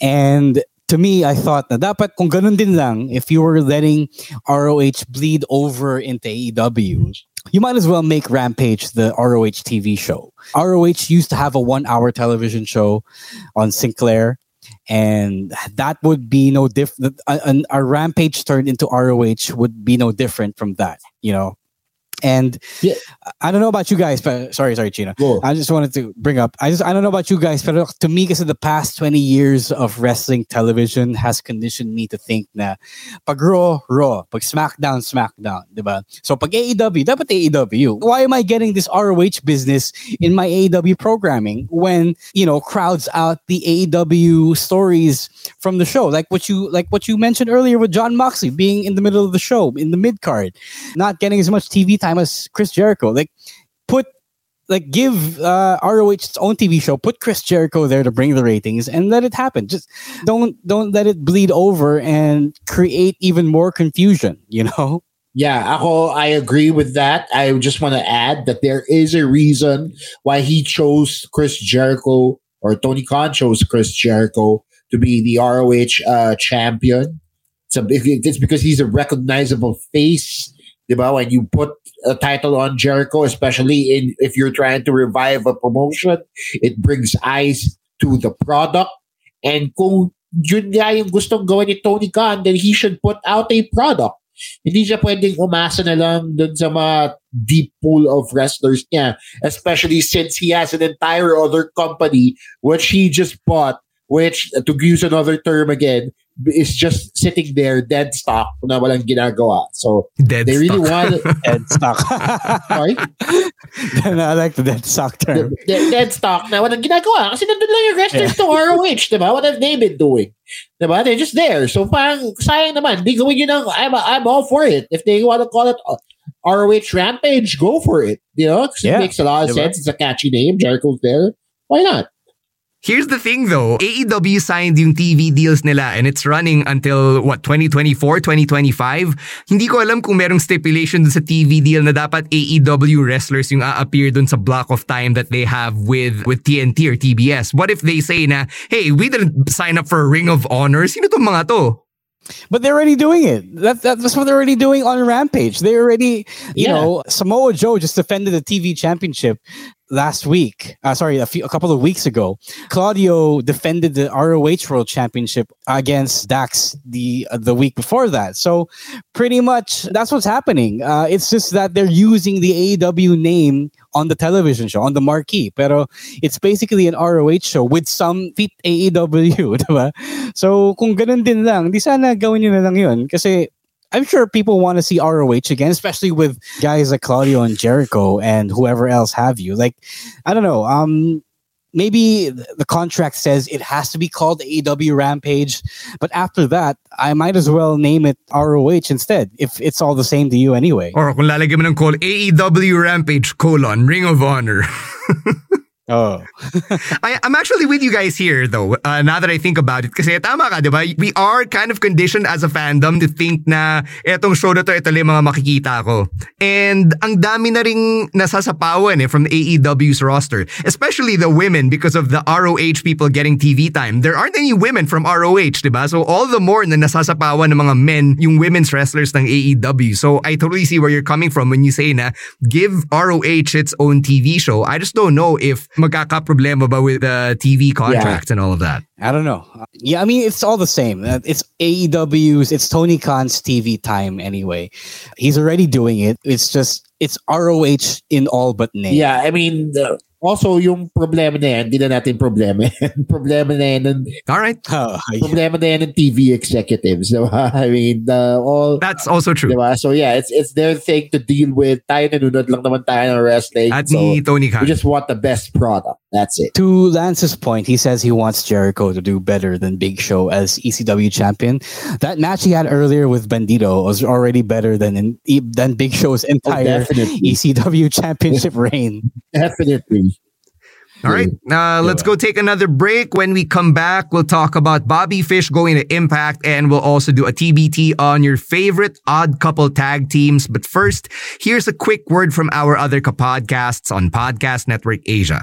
And to me, I thought na dapat kung ganun din lang, if you were letting ROH bleed over into AEW, you might as well make Rampage the ROH TV show. ROH used to have a one hour television show on Sinclair and that would be no different. Uh, a, a, rampage turned into ROH would be no different from that, you know. And yeah. I don't know about you guys, but sorry, sorry, Chino. I just wanted to bring up. I just I don't know about you guys, but to me, because the past twenty years of wrestling television has conditioned me to think na pag Raw, Raw, pag SmackDown, SmackDown, diba? So pag AEW, dapat AEW. Why am I getting this ROH business in my AEW programming when you know crowds out the AEW stories from the show, like what you like what you mentioned earlier with Jon Moxley being in the middle of the show in the mid card, not getting as much TV time time as Chris Jericho. Like, put like give uh, ROH its own TV show. Put Chris Jericho there to bring the ratings and let it happen. Just don't don't let it bleed over and create even more confusion. You know. Yeah, I agree with that. I just want to add that there is a reason why he chose Chris Jericho or Tony Khan chose Chris Jericho to be the ROH uh, champion. It's because he's a recognizable face diba? When you put a title on Jericho, especially in if you're trying to revive a promotion, it brings eyes to the product. And kung yun nga yung gustong gawin ni Tony Khan, then he should put out a product. Hindi siya pwedeng umasa na lang dun sa mga deep pool of wrestlers niya, especially since he has an entire other company which he just bought, which, to use another term again, is just sitting there dead stock na walang ginagawa. So dead they really stock. want [laughs] dead stock. [laughs] Sorry? [laughs] I like the dead stock term. dead, dead stock na walang ginagawa. Kasi nandun lang yung wrestlers to ROH, di ba? What have they been doing? Di ba? They're just there. So parang sayang naman. Di gawin yun ang, I'm, I'm all for it. If they want to call it uh, ROH Rampage, go for it. You know? Because Yeah. it makes a lot of Di ba? sense. It's a catchy name. Jericho's there. Why not? Here's the thing though, AEW signed yung TV deals nila and it's running until what 2024, 2025. Hindi ko alam kung merong stipulation dun sa TV deal na dapat AEW wrestlers yung a-appear dun sa block of time that they have with with TNT or TBS. What if they say na, "Hey, we didn't sign up for a Ring of Honor. Sino tong mga to?" But they're already doing it. That, that's what they're already doing on Rampage. They already, you Yeah. know, Samoa Joe just defended the TV championship last week. Uh, sorry, a, few, a couple of weeks ago. Claudio defended the ROH World Championship against Dax the uh, the week before that. So pretty much that's what's happening. Uh, it's just that they're using the AEW name on the television show on the marquee. Pero it's basically an ROH show with some fit AEW, [laughs] diba? So kung ganun din lang, di sana gawin nyo na lang yun. Kasi I'm sure people want to see ROH again, especially with guys like Claudio and Jericho and whoever else have you. Like, I don't know. Um, maybe the contract says it has to be called AEW Rampage, but after that, I might as well name it ROH instead if it's all the same to you anyway. Or kung lalagyan mo ng call AEW Rampage colon Ring of Honor. [laughs] Oh. [laughs] I, I'm actually with you guys here though, uh, now that I think about it. Kasi tama ka, di ba? We are kind of conditioned as a fandom to think na etong show na to, ito lang mga makikita ko. And ang dami na ring nasasapawan eh from AEW's roster. Especially the women because of the ROH people getting TV time. There aren't any women from ROH, di ba? So all the more na nasasapawan ng mga men yung women's wrestlers ng AEW. So I totally see where you're coming from when you say na give ROH its own TV show. I just don't know if magkaka-problema ba with the TV contracts and all of that. I don't know. Yeah, I mean, it's all the same. Uh, It's AEW's, it's Tony Khan's TV time anyway. He's already doing it. It's just, it's ROH in all but name. Yeah, I mean, uh, also yung problema na yan, hindi na natin problema yan. [laughs] problema na yan ng, All right. Oh, problema na yan ng TV executives. diba? [laughs] I mean, the, all... That's also true. Diba? So yeah, it's it's their thing to deal with. Tayo nanonood lang naman tayo ng wrestling. At so ni Tony Khan. we just want the best product. That's it. To Lance's point, he says he wants Jericho to do better than Big Show as ECW champion. That match he had earlier with Bandido was already better than in, e- than Big Show's oh, entire definitely. ECW championship [laughs] reign. Definitely. All right, uh, let's go take another break. When we come back, we'll talk about Bobby Fish going to Impact, and we'll also do a TBT on your favorite odd couple tag teams. But first, here's a quick word from our other podcasts on Podcast Network Asia.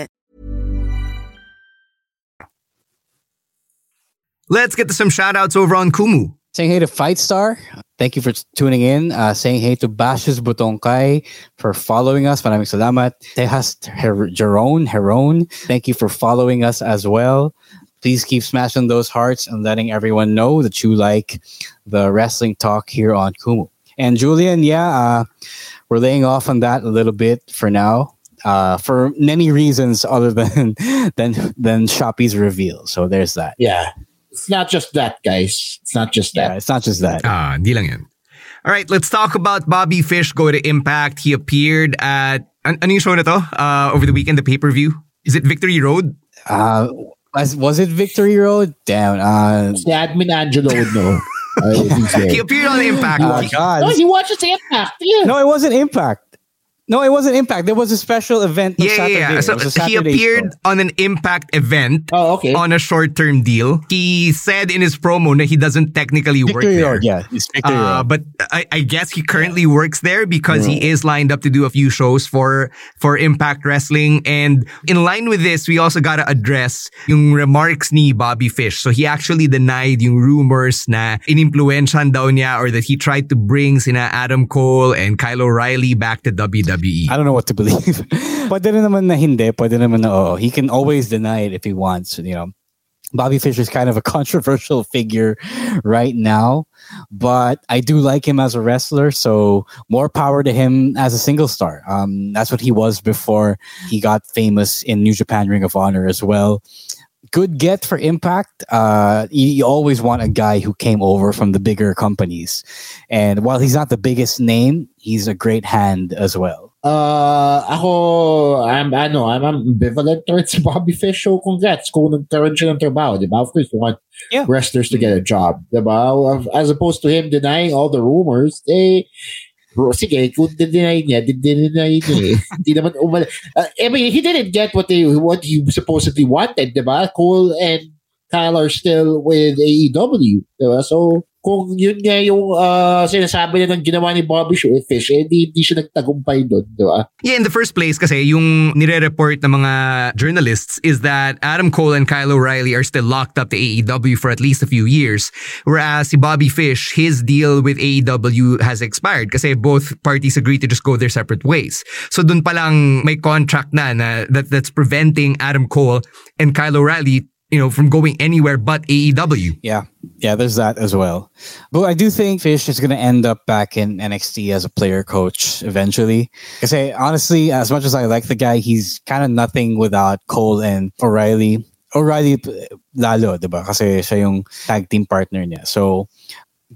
Let's get to some shout outs over on Kumu. Saying hey to Fight Star. Thank you for tuning in. Uh, saying hey to Bashes Butongkay for following us. Maraming salamat. Tejas Her- Jeron, Heron. Thank you for following us as well. Please keep smashing those hearts and letting everyone know that you like the wrestling talk here on Kumu. And Julian, yeah, uh, we're laying off on that a little bit for now. Uh, for many reasons other than [laughs] than than Shopee's reveal. So there's that. Yeah. It's not just that, guys. It's not just that. Yeah, it's not just that. Ah, hindi lang yan. All right, let's talk about Bobby Fish going to Impact. He appeared at, an ano yung show na to? Uh, over the weekend, the pay-per-view? Is it Victory Road? Uh, was, was it Victory Road? Damn. Uh, Si Admin Angelo would know. He's there. He appeared on Impact. oh, God. No, he watches Impact. Yeah. No, it wasn't Impact. No, it wasn't Impact. There was a special event. on Yeah, Saturday. yeah, yeah. So he appeared show. on an Impact event Oh, okay. on a short-term deal. He said in his promo that he doesn't technically work Victory there. Road, yeah, it's Victory Uh, Road. but I, I guess he currently works there because he is lined up to do a few shows for for Impact Wrestling. And in line with this, we also gotta address yung remarks ni Bobby Fish. So he actually denied yung rumors na inimpluensyahan daw niya or that he tried to bring sina Adam Cole and Kyle O'Reilly back to WWE. I don't know what to believe. [laughs] pwede rin naman na hindi. Pwede naman na oo. He can always deny it if he wants. You know, Bobby Fischer's kind of a [laughs] controversial figure right now, but I do like him as a wrestler. So more power to him as a single star. Um, that's what he was before he got famous in New Japan Ring of Honor as well. Good get for Impact. Uh, you, you always want a guy who came over from the bigger companies, and while he's not the biggest name, he's a great hand as well. Uh, ako, I'm, ano, I'm ambivalent towards [laughs] Bobby Fish. So, congrats kung nagkaroon siya ng trabaho, di ba? Of course, we want Yeah. wrestlers to get a job, di ba? As opposed to him denying all the rumors, eh, bro, sige, kung deny niya, deny niya eh. [laughs] Hindi naman umal... Uh, I mean, he didn't get what they what he supposedly wanted, di ba? Cole and Kyle are still with AEW, di ba? So, kung yun nga yung uh, sinasabi na ng ginawa ni Bobby Fish, eh, di, di siya nagtagumpay doon, di ba? Yeah, in the first place kasi yung nire-report ng mga journalists is that Adam Cole and Kyle O'Reilly are still locked up to AEW for at least a few years. Whereas si Bobby Fish, his deal with AEW has expired kasi both parties agreed to just go their separate ways. So dun palang may contract na, na that, that's preventing Adam Cole and Kyle O'Reilly you know, from going anywhere but AEW. Yeah, yeah, there's that as well. But I do think Fish is going to end up back in NXT as a player coach eventually. Because honestly, as much as I like the guy, he's kind of nothing without Cole and O'Reilly. O'Reilly lalo, diba? Kasi siya yung tag team partner niya. So,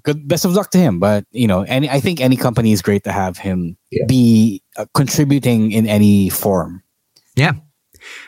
good best of luck to him. But, you know, any I think any company is great to have him be uh, contributing in any form. Yeah.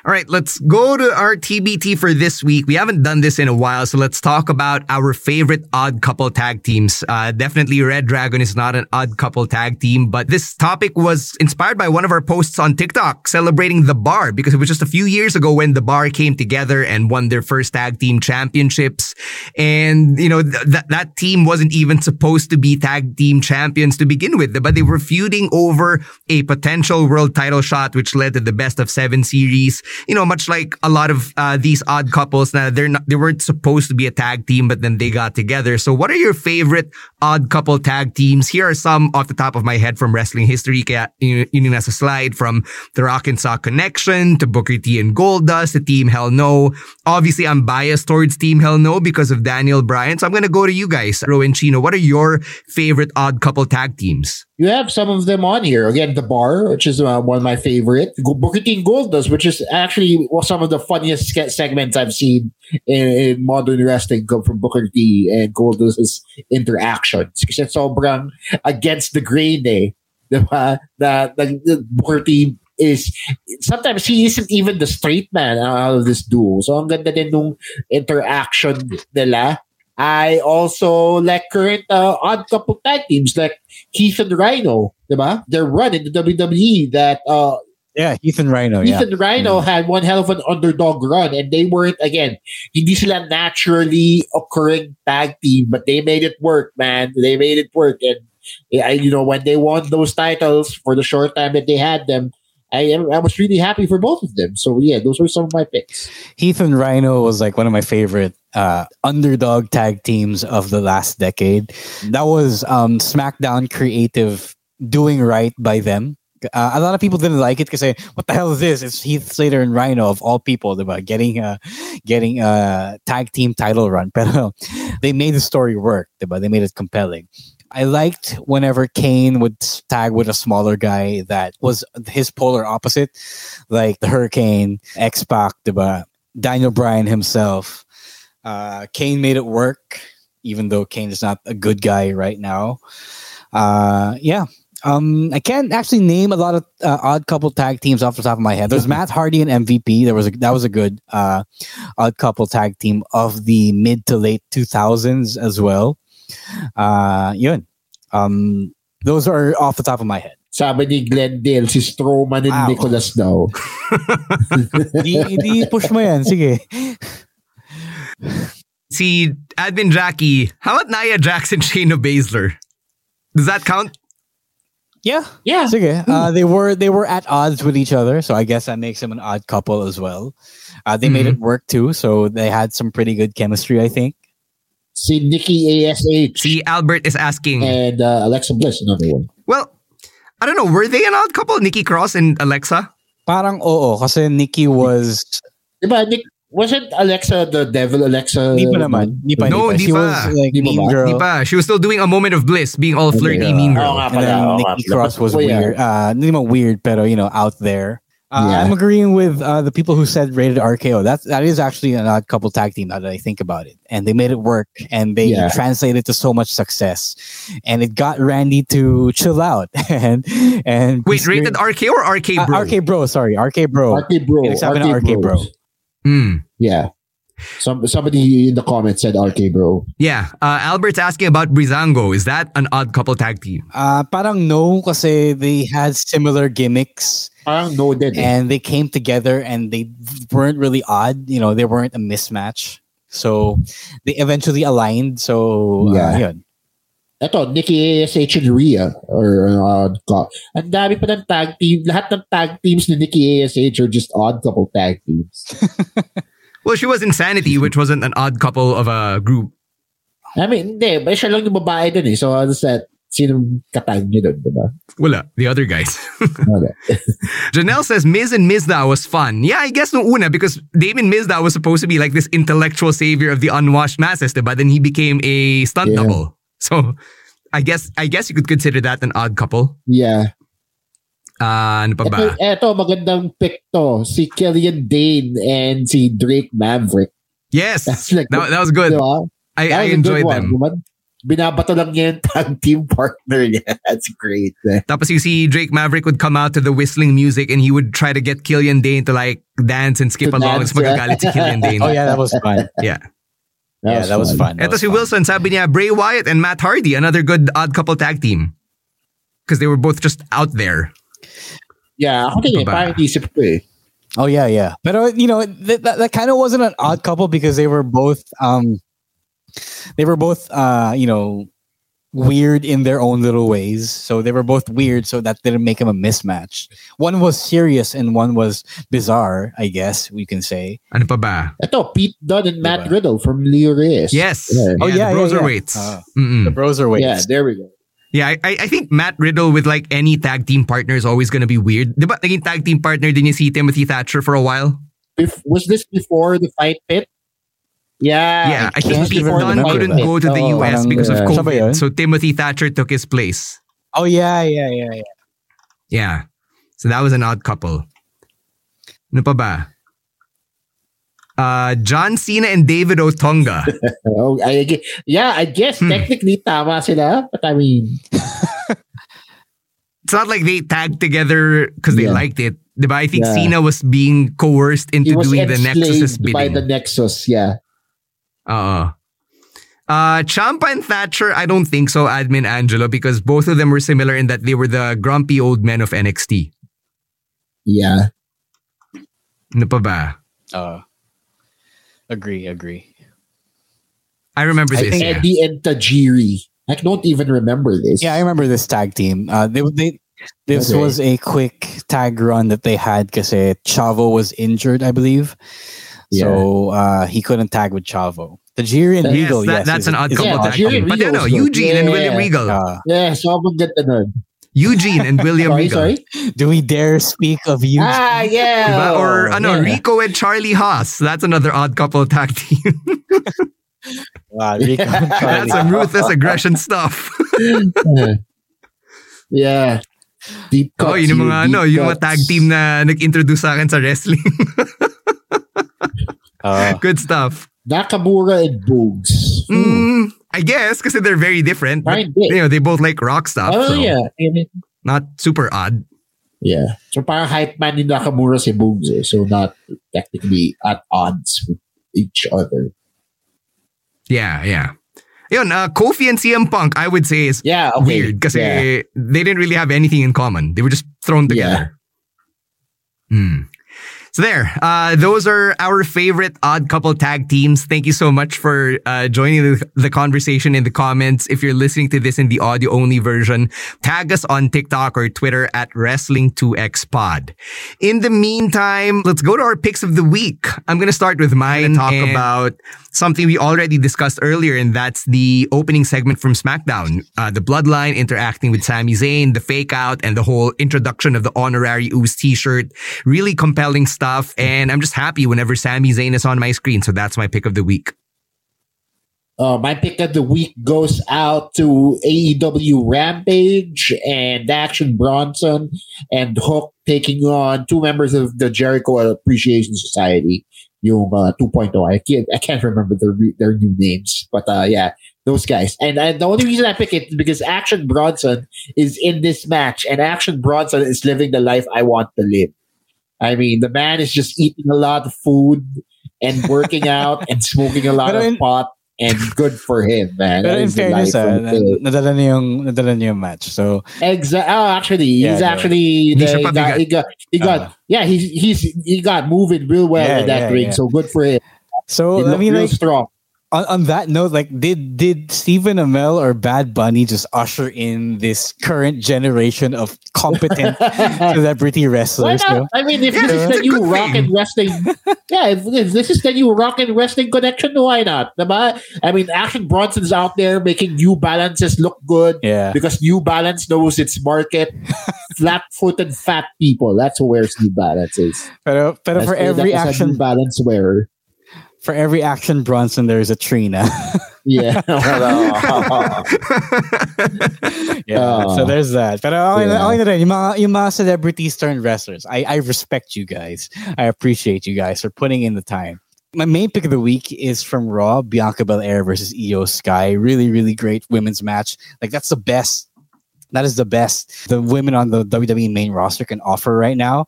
All right, let's go to our TBT for this week. We haven't done this in a while, so let's talk about our favorite odd couple tag teams. Uh, definitely Red Dragon is not an odd couple tag team, but this topic was inspired by one of our posts on TikTok celebrating The Bar because it was just a few years ago when The Bar came together and won their first tag team championships. And, you know, th- th- that team wasn't even supposed to be tag team champions to begin with, but they were feuding over a potential world title shot, which led to the best of seven series you know, much like a lot of uh, these odd couples, now they're not, they weren't supposed to be a tag team, but then they got together. So, what are your favorite odd couple tag teams? Here are some off the top of my head from wrestling history. Kaya yung nasa slide from the Rock and Sock Connection to Booker T and Goldust to Team Hell No. Obviously, I'm biased towards Team Hell No because of Daniel Bryan. So, I'm gonna go to you guys, Rowan Chino. What are your favorite odd couple tag teams? You have some of them on here. Again, The Bar, which is uh, one of my favorite. Booker T and Goldust, which is actually some of the funniest segments I've seen in, in modern wrestling come from Booker T and Goldust's interactions. Kasi sobrang against the grain eh. Diba? The Booker T is sometimes he isn't even the straight man out of this duo. So ang ganda din nung interaction nila. I also like current uh, odd couple tag teams like Heath and Rhino, diba? Their run in the WWE that uh yeah, Ethan Rhino. Ethan yeah. Rhino had one hell of an underdog run, and they weren't again. Hindi sila naturally occurring tag team, but they made it work, man. They made it work, and yeah, you know when they won those titles for the short time that they had them, I I was really happy for both of them. So yeah, those were some of my picks. Heath and Rhino was like one of my favorite uh, underdog tag teams of the last decade. That was um, SmackDown creative doing right by them. Uh, a lot of people didn't like it because what the hell is this? It's Heath Slater and Rhino of all people about getting a getting a tag team title run. [laughs] But they made the story work. Diba? They made it compelling. I liked whenever Kane would tag with a smaller guy that was his polar opposite, like the Hurricane, X Pac, Daniel Bryan himself. Uh, Kane made it work, even though Kane is not a good guy right now. Uh, yeah. Um, I can't actually name a lot of uh, odd couple tag teams off the top of my head. There's [laughs] Matt Hardy and MVP. There was a, that was a good uh, odd couple tag team of the mid to late 2000s as well. Uh, yun. Um, those are off the top of my head. Sabi ni Glendale, si Strowman and Wow. Nicholas daw. [laughs] di, di push mo yan. Sige. See, Admin Jackie, how about Nia Jackson, and Shayna Baszler? Does that count? Yeah. Yeah. Sige. Uh, they were they were at odds with each other, so I guess that makes them an odd couple as well. Uh, they made Mhm. it work too, so they had some pretty good chemistry, I think. Si Nikki ASH See, Albert is asking. and uh, Alexa Bliss, another one. Well, I don't know. Were they an odd couple? Nikki Cross and Alexa? Parang oo, kasi Nikki was Diba, Nick, wasn't Alexa the devil Alexa? Di pa naman. Di pa, No, di pa. She was like Di mean girl. Di ba? She was still doing a moment of bliss, being all flirty, mean Oo girl. nga And pala. then oo nga Nikki pala. Cross was Oh, yeah. weird. Uh, hindi naman weird, pero you know, out there. Uh, Yeah. I'm agreeing with uh, the people who said rated RKO. That's that is actually an odd couple tag team. Now that I think about it, and they made it work, and they Yeah. translated to so much success, and it got Randy to chill out [laughs] and and Wait, rated RK or RK uh, Bro? RK Bro. Sorry, RK Bro. RK Bro. Pinagsabi ng RK RK Bro. Bros. Hmm. Yeah. Some somebody in the comments said RK Bro. Yeah. Uh, Albert's asking about Brizango. Is that an odd couple tag team? Uh, parang no, kasi they had similar gimmicks. Parang no din. eh. and they came together and they weren't really odd you know they weren't a mismatch so they eventually aligned so Yeah. uh, yun. Ito, Nikki ASH and Rhea. Or, uh, ka- ang dami pa ng tag team. Lahat ng tag teams ni Nikki ASH are just odd couple tag teams. [laughs] Well, she was Insanity, which wasn't an odd couple of a group. I mean, hindi. Ba siya lang yung babae dun eh. So, ano sa, sinong katag niyo dun, diba? Wala, the other guys. [laughs] Wala. [laughs] Janelle says Miz and Mizdow was fun. Yeah, I guess no una because Damien Mizdow was supposed to be like this intellectual savior of the unwashed masses, but then he became a stunt Yeah. double. [laughs] So I guess I guess you could consider that an odd couple. Yeah. Uh, ano pa ba? Ito, eto, magandang pick to. Si Killian Dain and si Drake Maverick. Yes, [laughs] That's like, that, that was good. Diba? I, That I was a good enjoyed one, them. diba? Binabato lang niya yung [laughs] tag team partner niya. That's great. Tapos you see Drake Maverick would come out to the whistling music and he would try to get Killian Dain to like dance and skip To along. dance, Tapos magagalit si yeah. Killian Dain. oh yeah that was fun Yeah. Yeah that was fun That Ito was si fun. Wilson, sabi niya, Bray Wyatt and Matt Hardy, another good odd couple tag team. Because they were both just out there. Yeah, ako din. Diba? Parang isip ko eh. oh yeah yeah but uh, you know that, that, that kind of wasn't an odd couple because they were both um they were both uh you know weird in their own little ways so they were both weird so that didn't make them a mismatch one was serious and one was bizarre i guess we can say Ano pa ba? Ito, Pete Dunne and Matt Diba? Riddle from Leo Reyes. Yes. Yeah. Oh, yeah, the yeah, Broser yeah. weights. Ah. The bros are Yeah, there we go. Yeah, I, I I think Matt Riddle with like any tag team partner is always gonna be weird. Diba naging tag team partner din niya si Timothy Thatcher for a while? Bef- was this before the fight pit? Yeah. yeah, I think can't Pete Dunne couldn't go to the Oh, US parang, because of siya ba yun? COVID. So Timothy Thatcher took his place. oh yeah yeah yeah yeah Yeah. So that was an odd couple. Ano pa ba? Uh, John Cena and David Otunga. [laughs] Oh, I, yeah, I guess Hmm. technically tama sila. But I mean, [laughs] it's not like they tagged together because they Yeah. liked it. But I think Yeah. Cena was being coerced into doing the Nexus's enslaved by the Nexus. Yeah. Uh, uh, Ciampa and Thatcher, I don't think so, Admin Angelo, because both of them were similar in that they were the grumpy old men of NXT. Yeah. Ano pa ba? uh agree agree I remember I this. think yeah. Eddie and Tajiri. I don't even remember this. Yeah, I remember this tag team. Uh, they, they, this Okay. was a quick tag run that they had because Chavo was injured, I believe. So uh, he couldn't tag with Chavo. The Jiri and Yes, Regal, that- yes. that's is- an odd couple an tag But Regal no, was good. Eugene and William Regal. Uh, Yeah, sobrang ganda nun. Eugene and William Sorry, Regal. sorry. do we dare speak of you? Ah, yeah. Diba? Or ano, yeah. Rico and Charlie Haas. That's another odd couple tag team. [laughs] Wow, Rico and [laughs] That's some ruthless aggression stuff. [laughs] yeah. Deep cuts. oh, yun yung here, mga, deep ano, yung mga tag team na nag-introduce sa akin sa wrestling. Uh, Good stuff. Nakamura and Boogs. Mm, I guess because they're very different. But, you know, they both like rock stuff. Oh, so yeah. I mean, Not super odd. yeah. So parang hype man ni Nakamura si Boogs eh. So not technically at odds with each other. Yeah, yeah. Yun, uh, Kofi and CM Punk, I would say is yeah, okay. weird because Yeah. they didn't really have anything in common. They were just thrown together. Hmm. So there, uh, those are our favorite odd couple tag teams. Thank you so much for uh, joining the, the conversation in the comments. If you're listening to this in the audio only version, tag us on TikTok or Twitter at Wrestling2XPod. In the meantime, let's go to our picks of the week. I'm going to start with mine. Talk about something we already discussed earlier, and that's the opening segment from SmackDown. Uh, the Bloodline interacting with Sami Zayn, the fake out, and the whole introduction of the honorary Uce t-shirt. Really compelling stuff. And I'm just happy whenever Sami Zayn is on my screen. So that's my pick of the week. Uh, my pick of the week goes out to AEW Rampage and Action Bronson and Hook taking on two members of the Jericho Appreciation Society, yung uh, 2.0. I can't, I can't remember their their new names, but uh, yeah, those guys. And, and the only reason I pick it is because Action Bronson is in this match, and Action Bronson is living the life I want to live. I mean, the man is just eating a lot of food and working [laughs] out and smoking a lot Pero of in- pot. And good for him, man. Pero That in fairness, life ah, of na- the- nadala niya yung, nadala niya yung match. So, Exactly. Oh, actually, he's yeah. actually the, should he, got, got- he got he got Uh. yeah he's he's he got moving real well Yeah, in that yeah, ring. yeah. So good for him. so He I looked mean, real like, strong. On, on that note, like, did did Stephen Amell or Bad Bunny just usher in this current generation of competent [laughs] celebrity Why wrestlers? not? no? I mean, if Yeah, this is the new good rock and wrestling, yeah, if, if this is the new rock and wrestling connection, why not? Diba? I mean, Action Bronson's out there making New Balances look good. Yeah. Because New Balance knows its market. [laughs] Flat-footed fat people. That's who wears New Balances. Pero, pero for That's- every that is a action New Balance wearer. For every action Bronson, there's a Trina. [laughs] Yeah. [laughs] [laughs] yeah. Oh. so ah. there's that. But okay, Yeah. na, okay na rin, yung mga, yung mga celebrities turned wrestlers. I, I respect you guys. I appreciate you guys for putting in the time. My main pick of the week is from Raw, Bianca Belair versus Io Sky. Really, really great women's match. Like that's the best. That is the best the women on the WWE main roster can offer right now.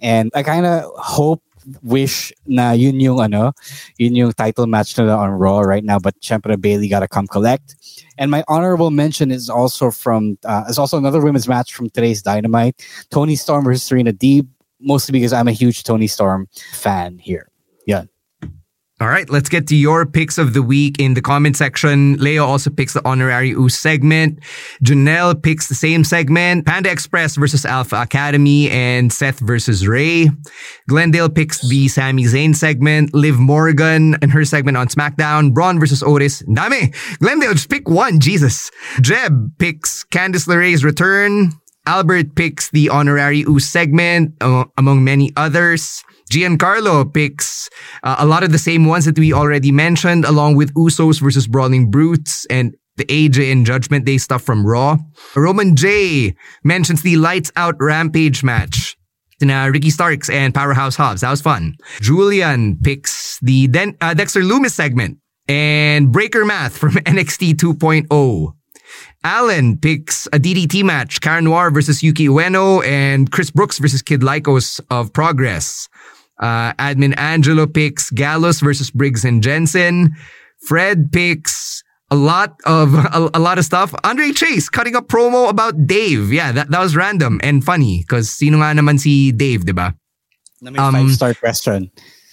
And I kind of hope wish na yun yung ano, yun yung title match nila on Raw right now. But syempre Bayley gotta come collect. And my honorable mention is also from uh, is also another women's match from today's Dynamite. Toni Storm versus Serena Deeb. Mostly because I'm a huge Toni Storm fan here. Yeah. All right, let's get to your picks of the week in the comment section. Leo also picks the honorary Uce segment. Janelle picks the same segment. Panda Express versus Alpha Academy and Seth versus Rey. Glendale picks the Sami Zayn segment. Liv Morgan and her segment on SmackDown. Braun versus Otis. Dame. Glendale, just pick one. Jesus. Jeb picks Candice LeRae's return. Albert picks the honorary Uce segment, uh, among many others. Giancarlo picks uh, a lot of the same ones that we already mentioned, along with Usos versus Brawling Brutes and the AJ and Judgment Day stuff from Raw. Roman J mentions the Lights Out Rampage match. Na Ricky Starks and Powerhouse Hobbs. That was fun. Julian picks the Den- uh, Dexter Lumis segment and Breaker Math from [laughs] NXT 2.0. Allen picks a DDT match, Karen Noir versus Yuki Ueno and Chris Brooks versus Kid Lycos of Progress. Uh, admin Angelo picks Gallus versus Briggs and Jensen. Fred picks a lot of [laughs] a, a lot of stuff. Andre Chase cutting a promo about Dave. Yeah, that, that was random and funny because sino nga naman si Dave, diba? Five star question.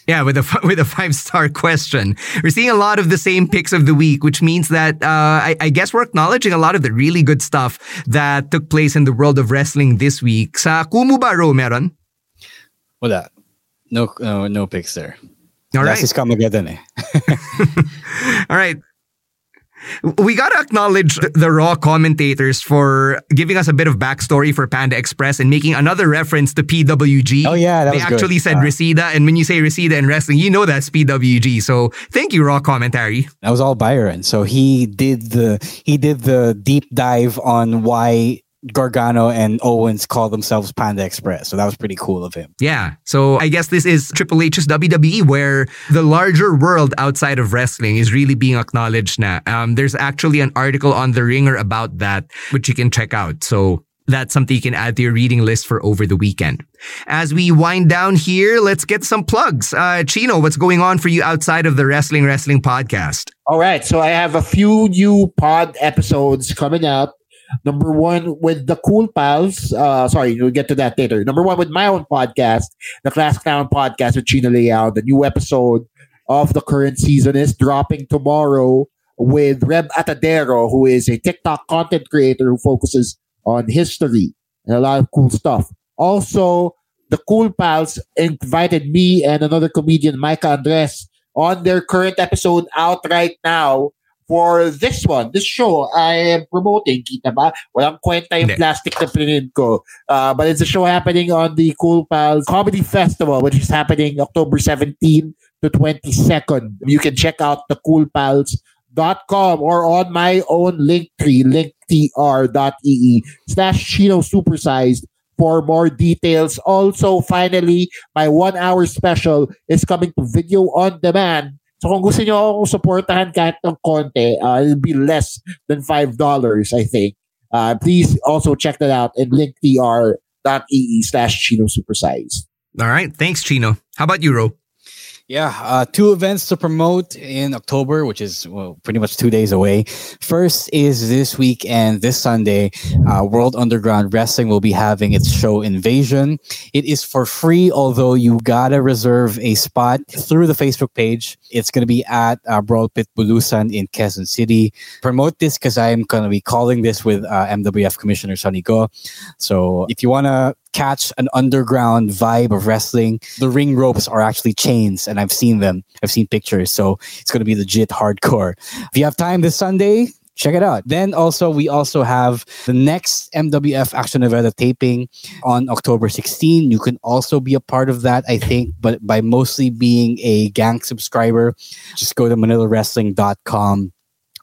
Yeah, with a [laughs] with a five star question, we're seeing a lot of the same picks of the week, which means that uh, I, I guess we're acknowledging a lot of the really good stuff that took place in the world of wrestling this week. Sa Kumu ba, Ro, meron? Wala. No, no, no picks there. All Last right. is Kamageddon eh. All right. We got to acknowledge the Raw commentators for giving us a bit of backstory for Panda Express and making another reference to PWG. Oh, yeah, that They was good. actually said Ah. Reseda, and when you say Reseda in wrestling, you know that's PWG. So thank you, Raw commentary. That was all Byron. So he did the he did the deep dive on why Gargano and Owens call themselves Panda Express. So that was pretty cool of him. Yeah. So I guess this is Triple H's WWE where the larger world outside of wrestling is really being acknowledged now. Um, there's actually an article on The Ringer about that, which you can check out. So that's something you can add to your reading list for over the weekend. As we wind down here, let's get some plugs. Uh, Chino, what's going on for you outside of the Wrestling Wrestling podcast? All right, so I have a few new pod episodes coming out. Number one with the Cool Pals. Uh, sorry, we'll get to that later. Number one with my own podcast, the Class Clown podcast with Chino Leao. The new episode of the current season is dropping tomorrow with Reb Atadero, who is a TikTok content creator who focuses on history and a lot of cool stuff. Also, the Cool Pals invited me and another comedian, Micah Andres, on their current episode out right now for this one, this show I am promoting, kita ba? Walang kwenta yung plastic na pinin ko. Uh, but it's a show happening on the Cool Pals Comedy Festival, which is happening October 17 to 22nd. You can check out the Cool Pals dot com or on my own link tree, linktr.ee slash Chino Supersized for more details. Also, finally, my one hour special is coming to video on demand. So kung gusto nyo akong supportahan kahit ng konti, uh, it'll be less than $5, I think. Uh, please also check that out at linktr.ee slash Chino Supersized. All right. Thanks, Chino. How about you, Ro? Yeah, uh, two events to promote in October, which is well, pretty much two days away. First is this weekend, this Sunday, uh, World Underground Wrestling will be having its show Invasion. It is for free, although you gotta reserve a spot through the Facebook page. It's gonna be at uh, Brawl Pit Bulusan in Quezon City. Promote this because I'm gonna be calling this with uh, MWF Commissioner Sonny Go. So if you wanna catch an underground vibe of wrestling. The ring ropes are actually chains, and I've seen them. I've seen pictures, so it's going to be legit hardcore. If you have time this Sunday, check it out. Then also we also have the next MWF Action Novela taping on October 16. You can also be a part of that, I think, but by mostly being a Gank subscriber, just go to manilawrestling.com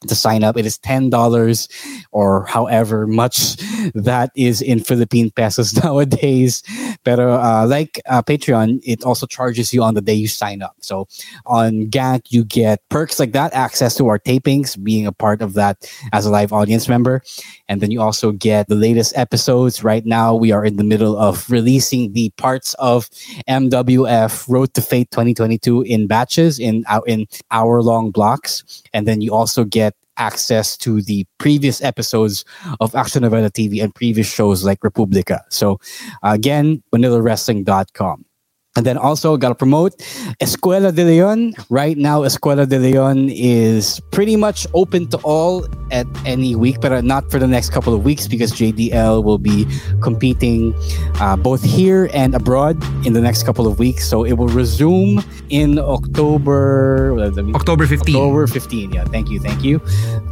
to sign up. It is ten dollars, or however much that is in Philippine pesos [laughs] nowadays. But uh, like uh, Patreon, it also charges you on the day you sign up. So on Gank, you get perks like that, access to our tapings, being a part of that as a live audience member, and then you also get the latest episodes. Right now, we are in the middle of releasing the parts of MWF Road to Fate 2022 in batches in in hour long blocks, and then you also get access to the previous episodes of Action Novela TV and previous shows like Republica. So, again, manilawrestling.com. And then also got to promote Escuela de Leon. Right now, Escuela de Leon is pretty much open to all at any week, but not for the next couple of weeks because JDL will be competing uh, both here and abroad in the next couple of weeks. So it will resume in October. October 15. October 15. Yeah, thank you, thank you.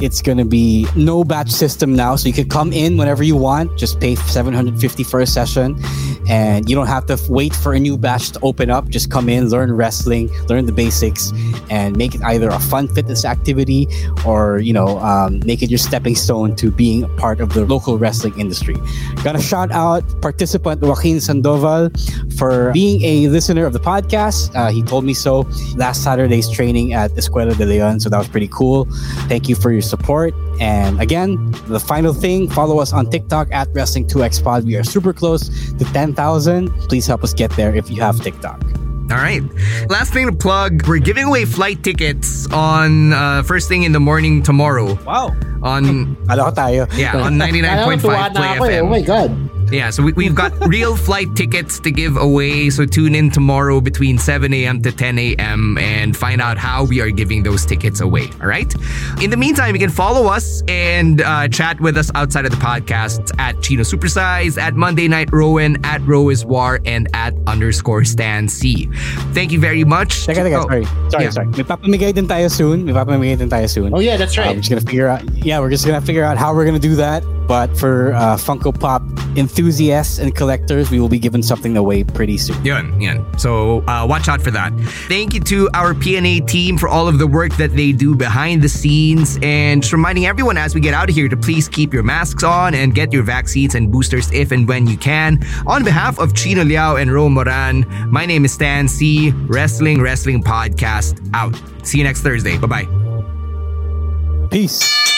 It's going to be no batch system now, so you can come in whenever you want. Just pay 750 for a session, and you don't have to wait for a new batch to open up. Just come in, learn wrestling, learn the basics, and make it either a fun fitness activity or you know um, make it your stepping stone to being part of the local wrestling industry. Gotta shout out participant Joaquin Sandoval for being a listener of the podcast. Uh, he told me so last Saturday's training at Escuela de Leon, so that was pretty cool. Thank you for your support. And again, the final thing, follow us on TikTok at Wrestling2X Pod. We are super close to 10,000. Please help us get there if you have TikTok. All right. Last thing to plug we're giving away flight tickets on uh, first thing in the morning tomorrow. Wow. On. [laughs] Alam tayo. Yeah, on [laughs] 99.5 Play FM. Oh my God. Yeah, so we, we've got [laughs] real flight tickets to give away. So tune in tomorrow between 7 a.m. to 10 a.m. and find out how we are giving those tickets away. All right. In the meantime, you can follow us and uh, chat with us outside of the podcast at Chino Supersize, at Monday Night Rowen, at Rois War, and at underscore Stan Sy. Thank you very much. Teka, teka, sorry. Sorry, Yeah. sorry. May papamigay din tayo soon. May papamigay din tayo soon. Oh, yeah, that's right. Uh, we're just gonna figure out. Yeah, we're just gonna figure out how we're gonna do that. But for uh, Funko Pop enthusiasts and collectors, we will be giving something away pretty soon. Yun, yun. So uh, watch out for that. Thank you to our PNA team for all of the work that they do behind the scenes and just reminding everyone as we get out of here to please keep your masks on and get your vaccines and boosters if and when you can. On behalf of Chino Liao and Ro Moran, my name is Stan Sy. Wrestling Wrestling Podcast out. See you next Thursday. Bye bye. Peace.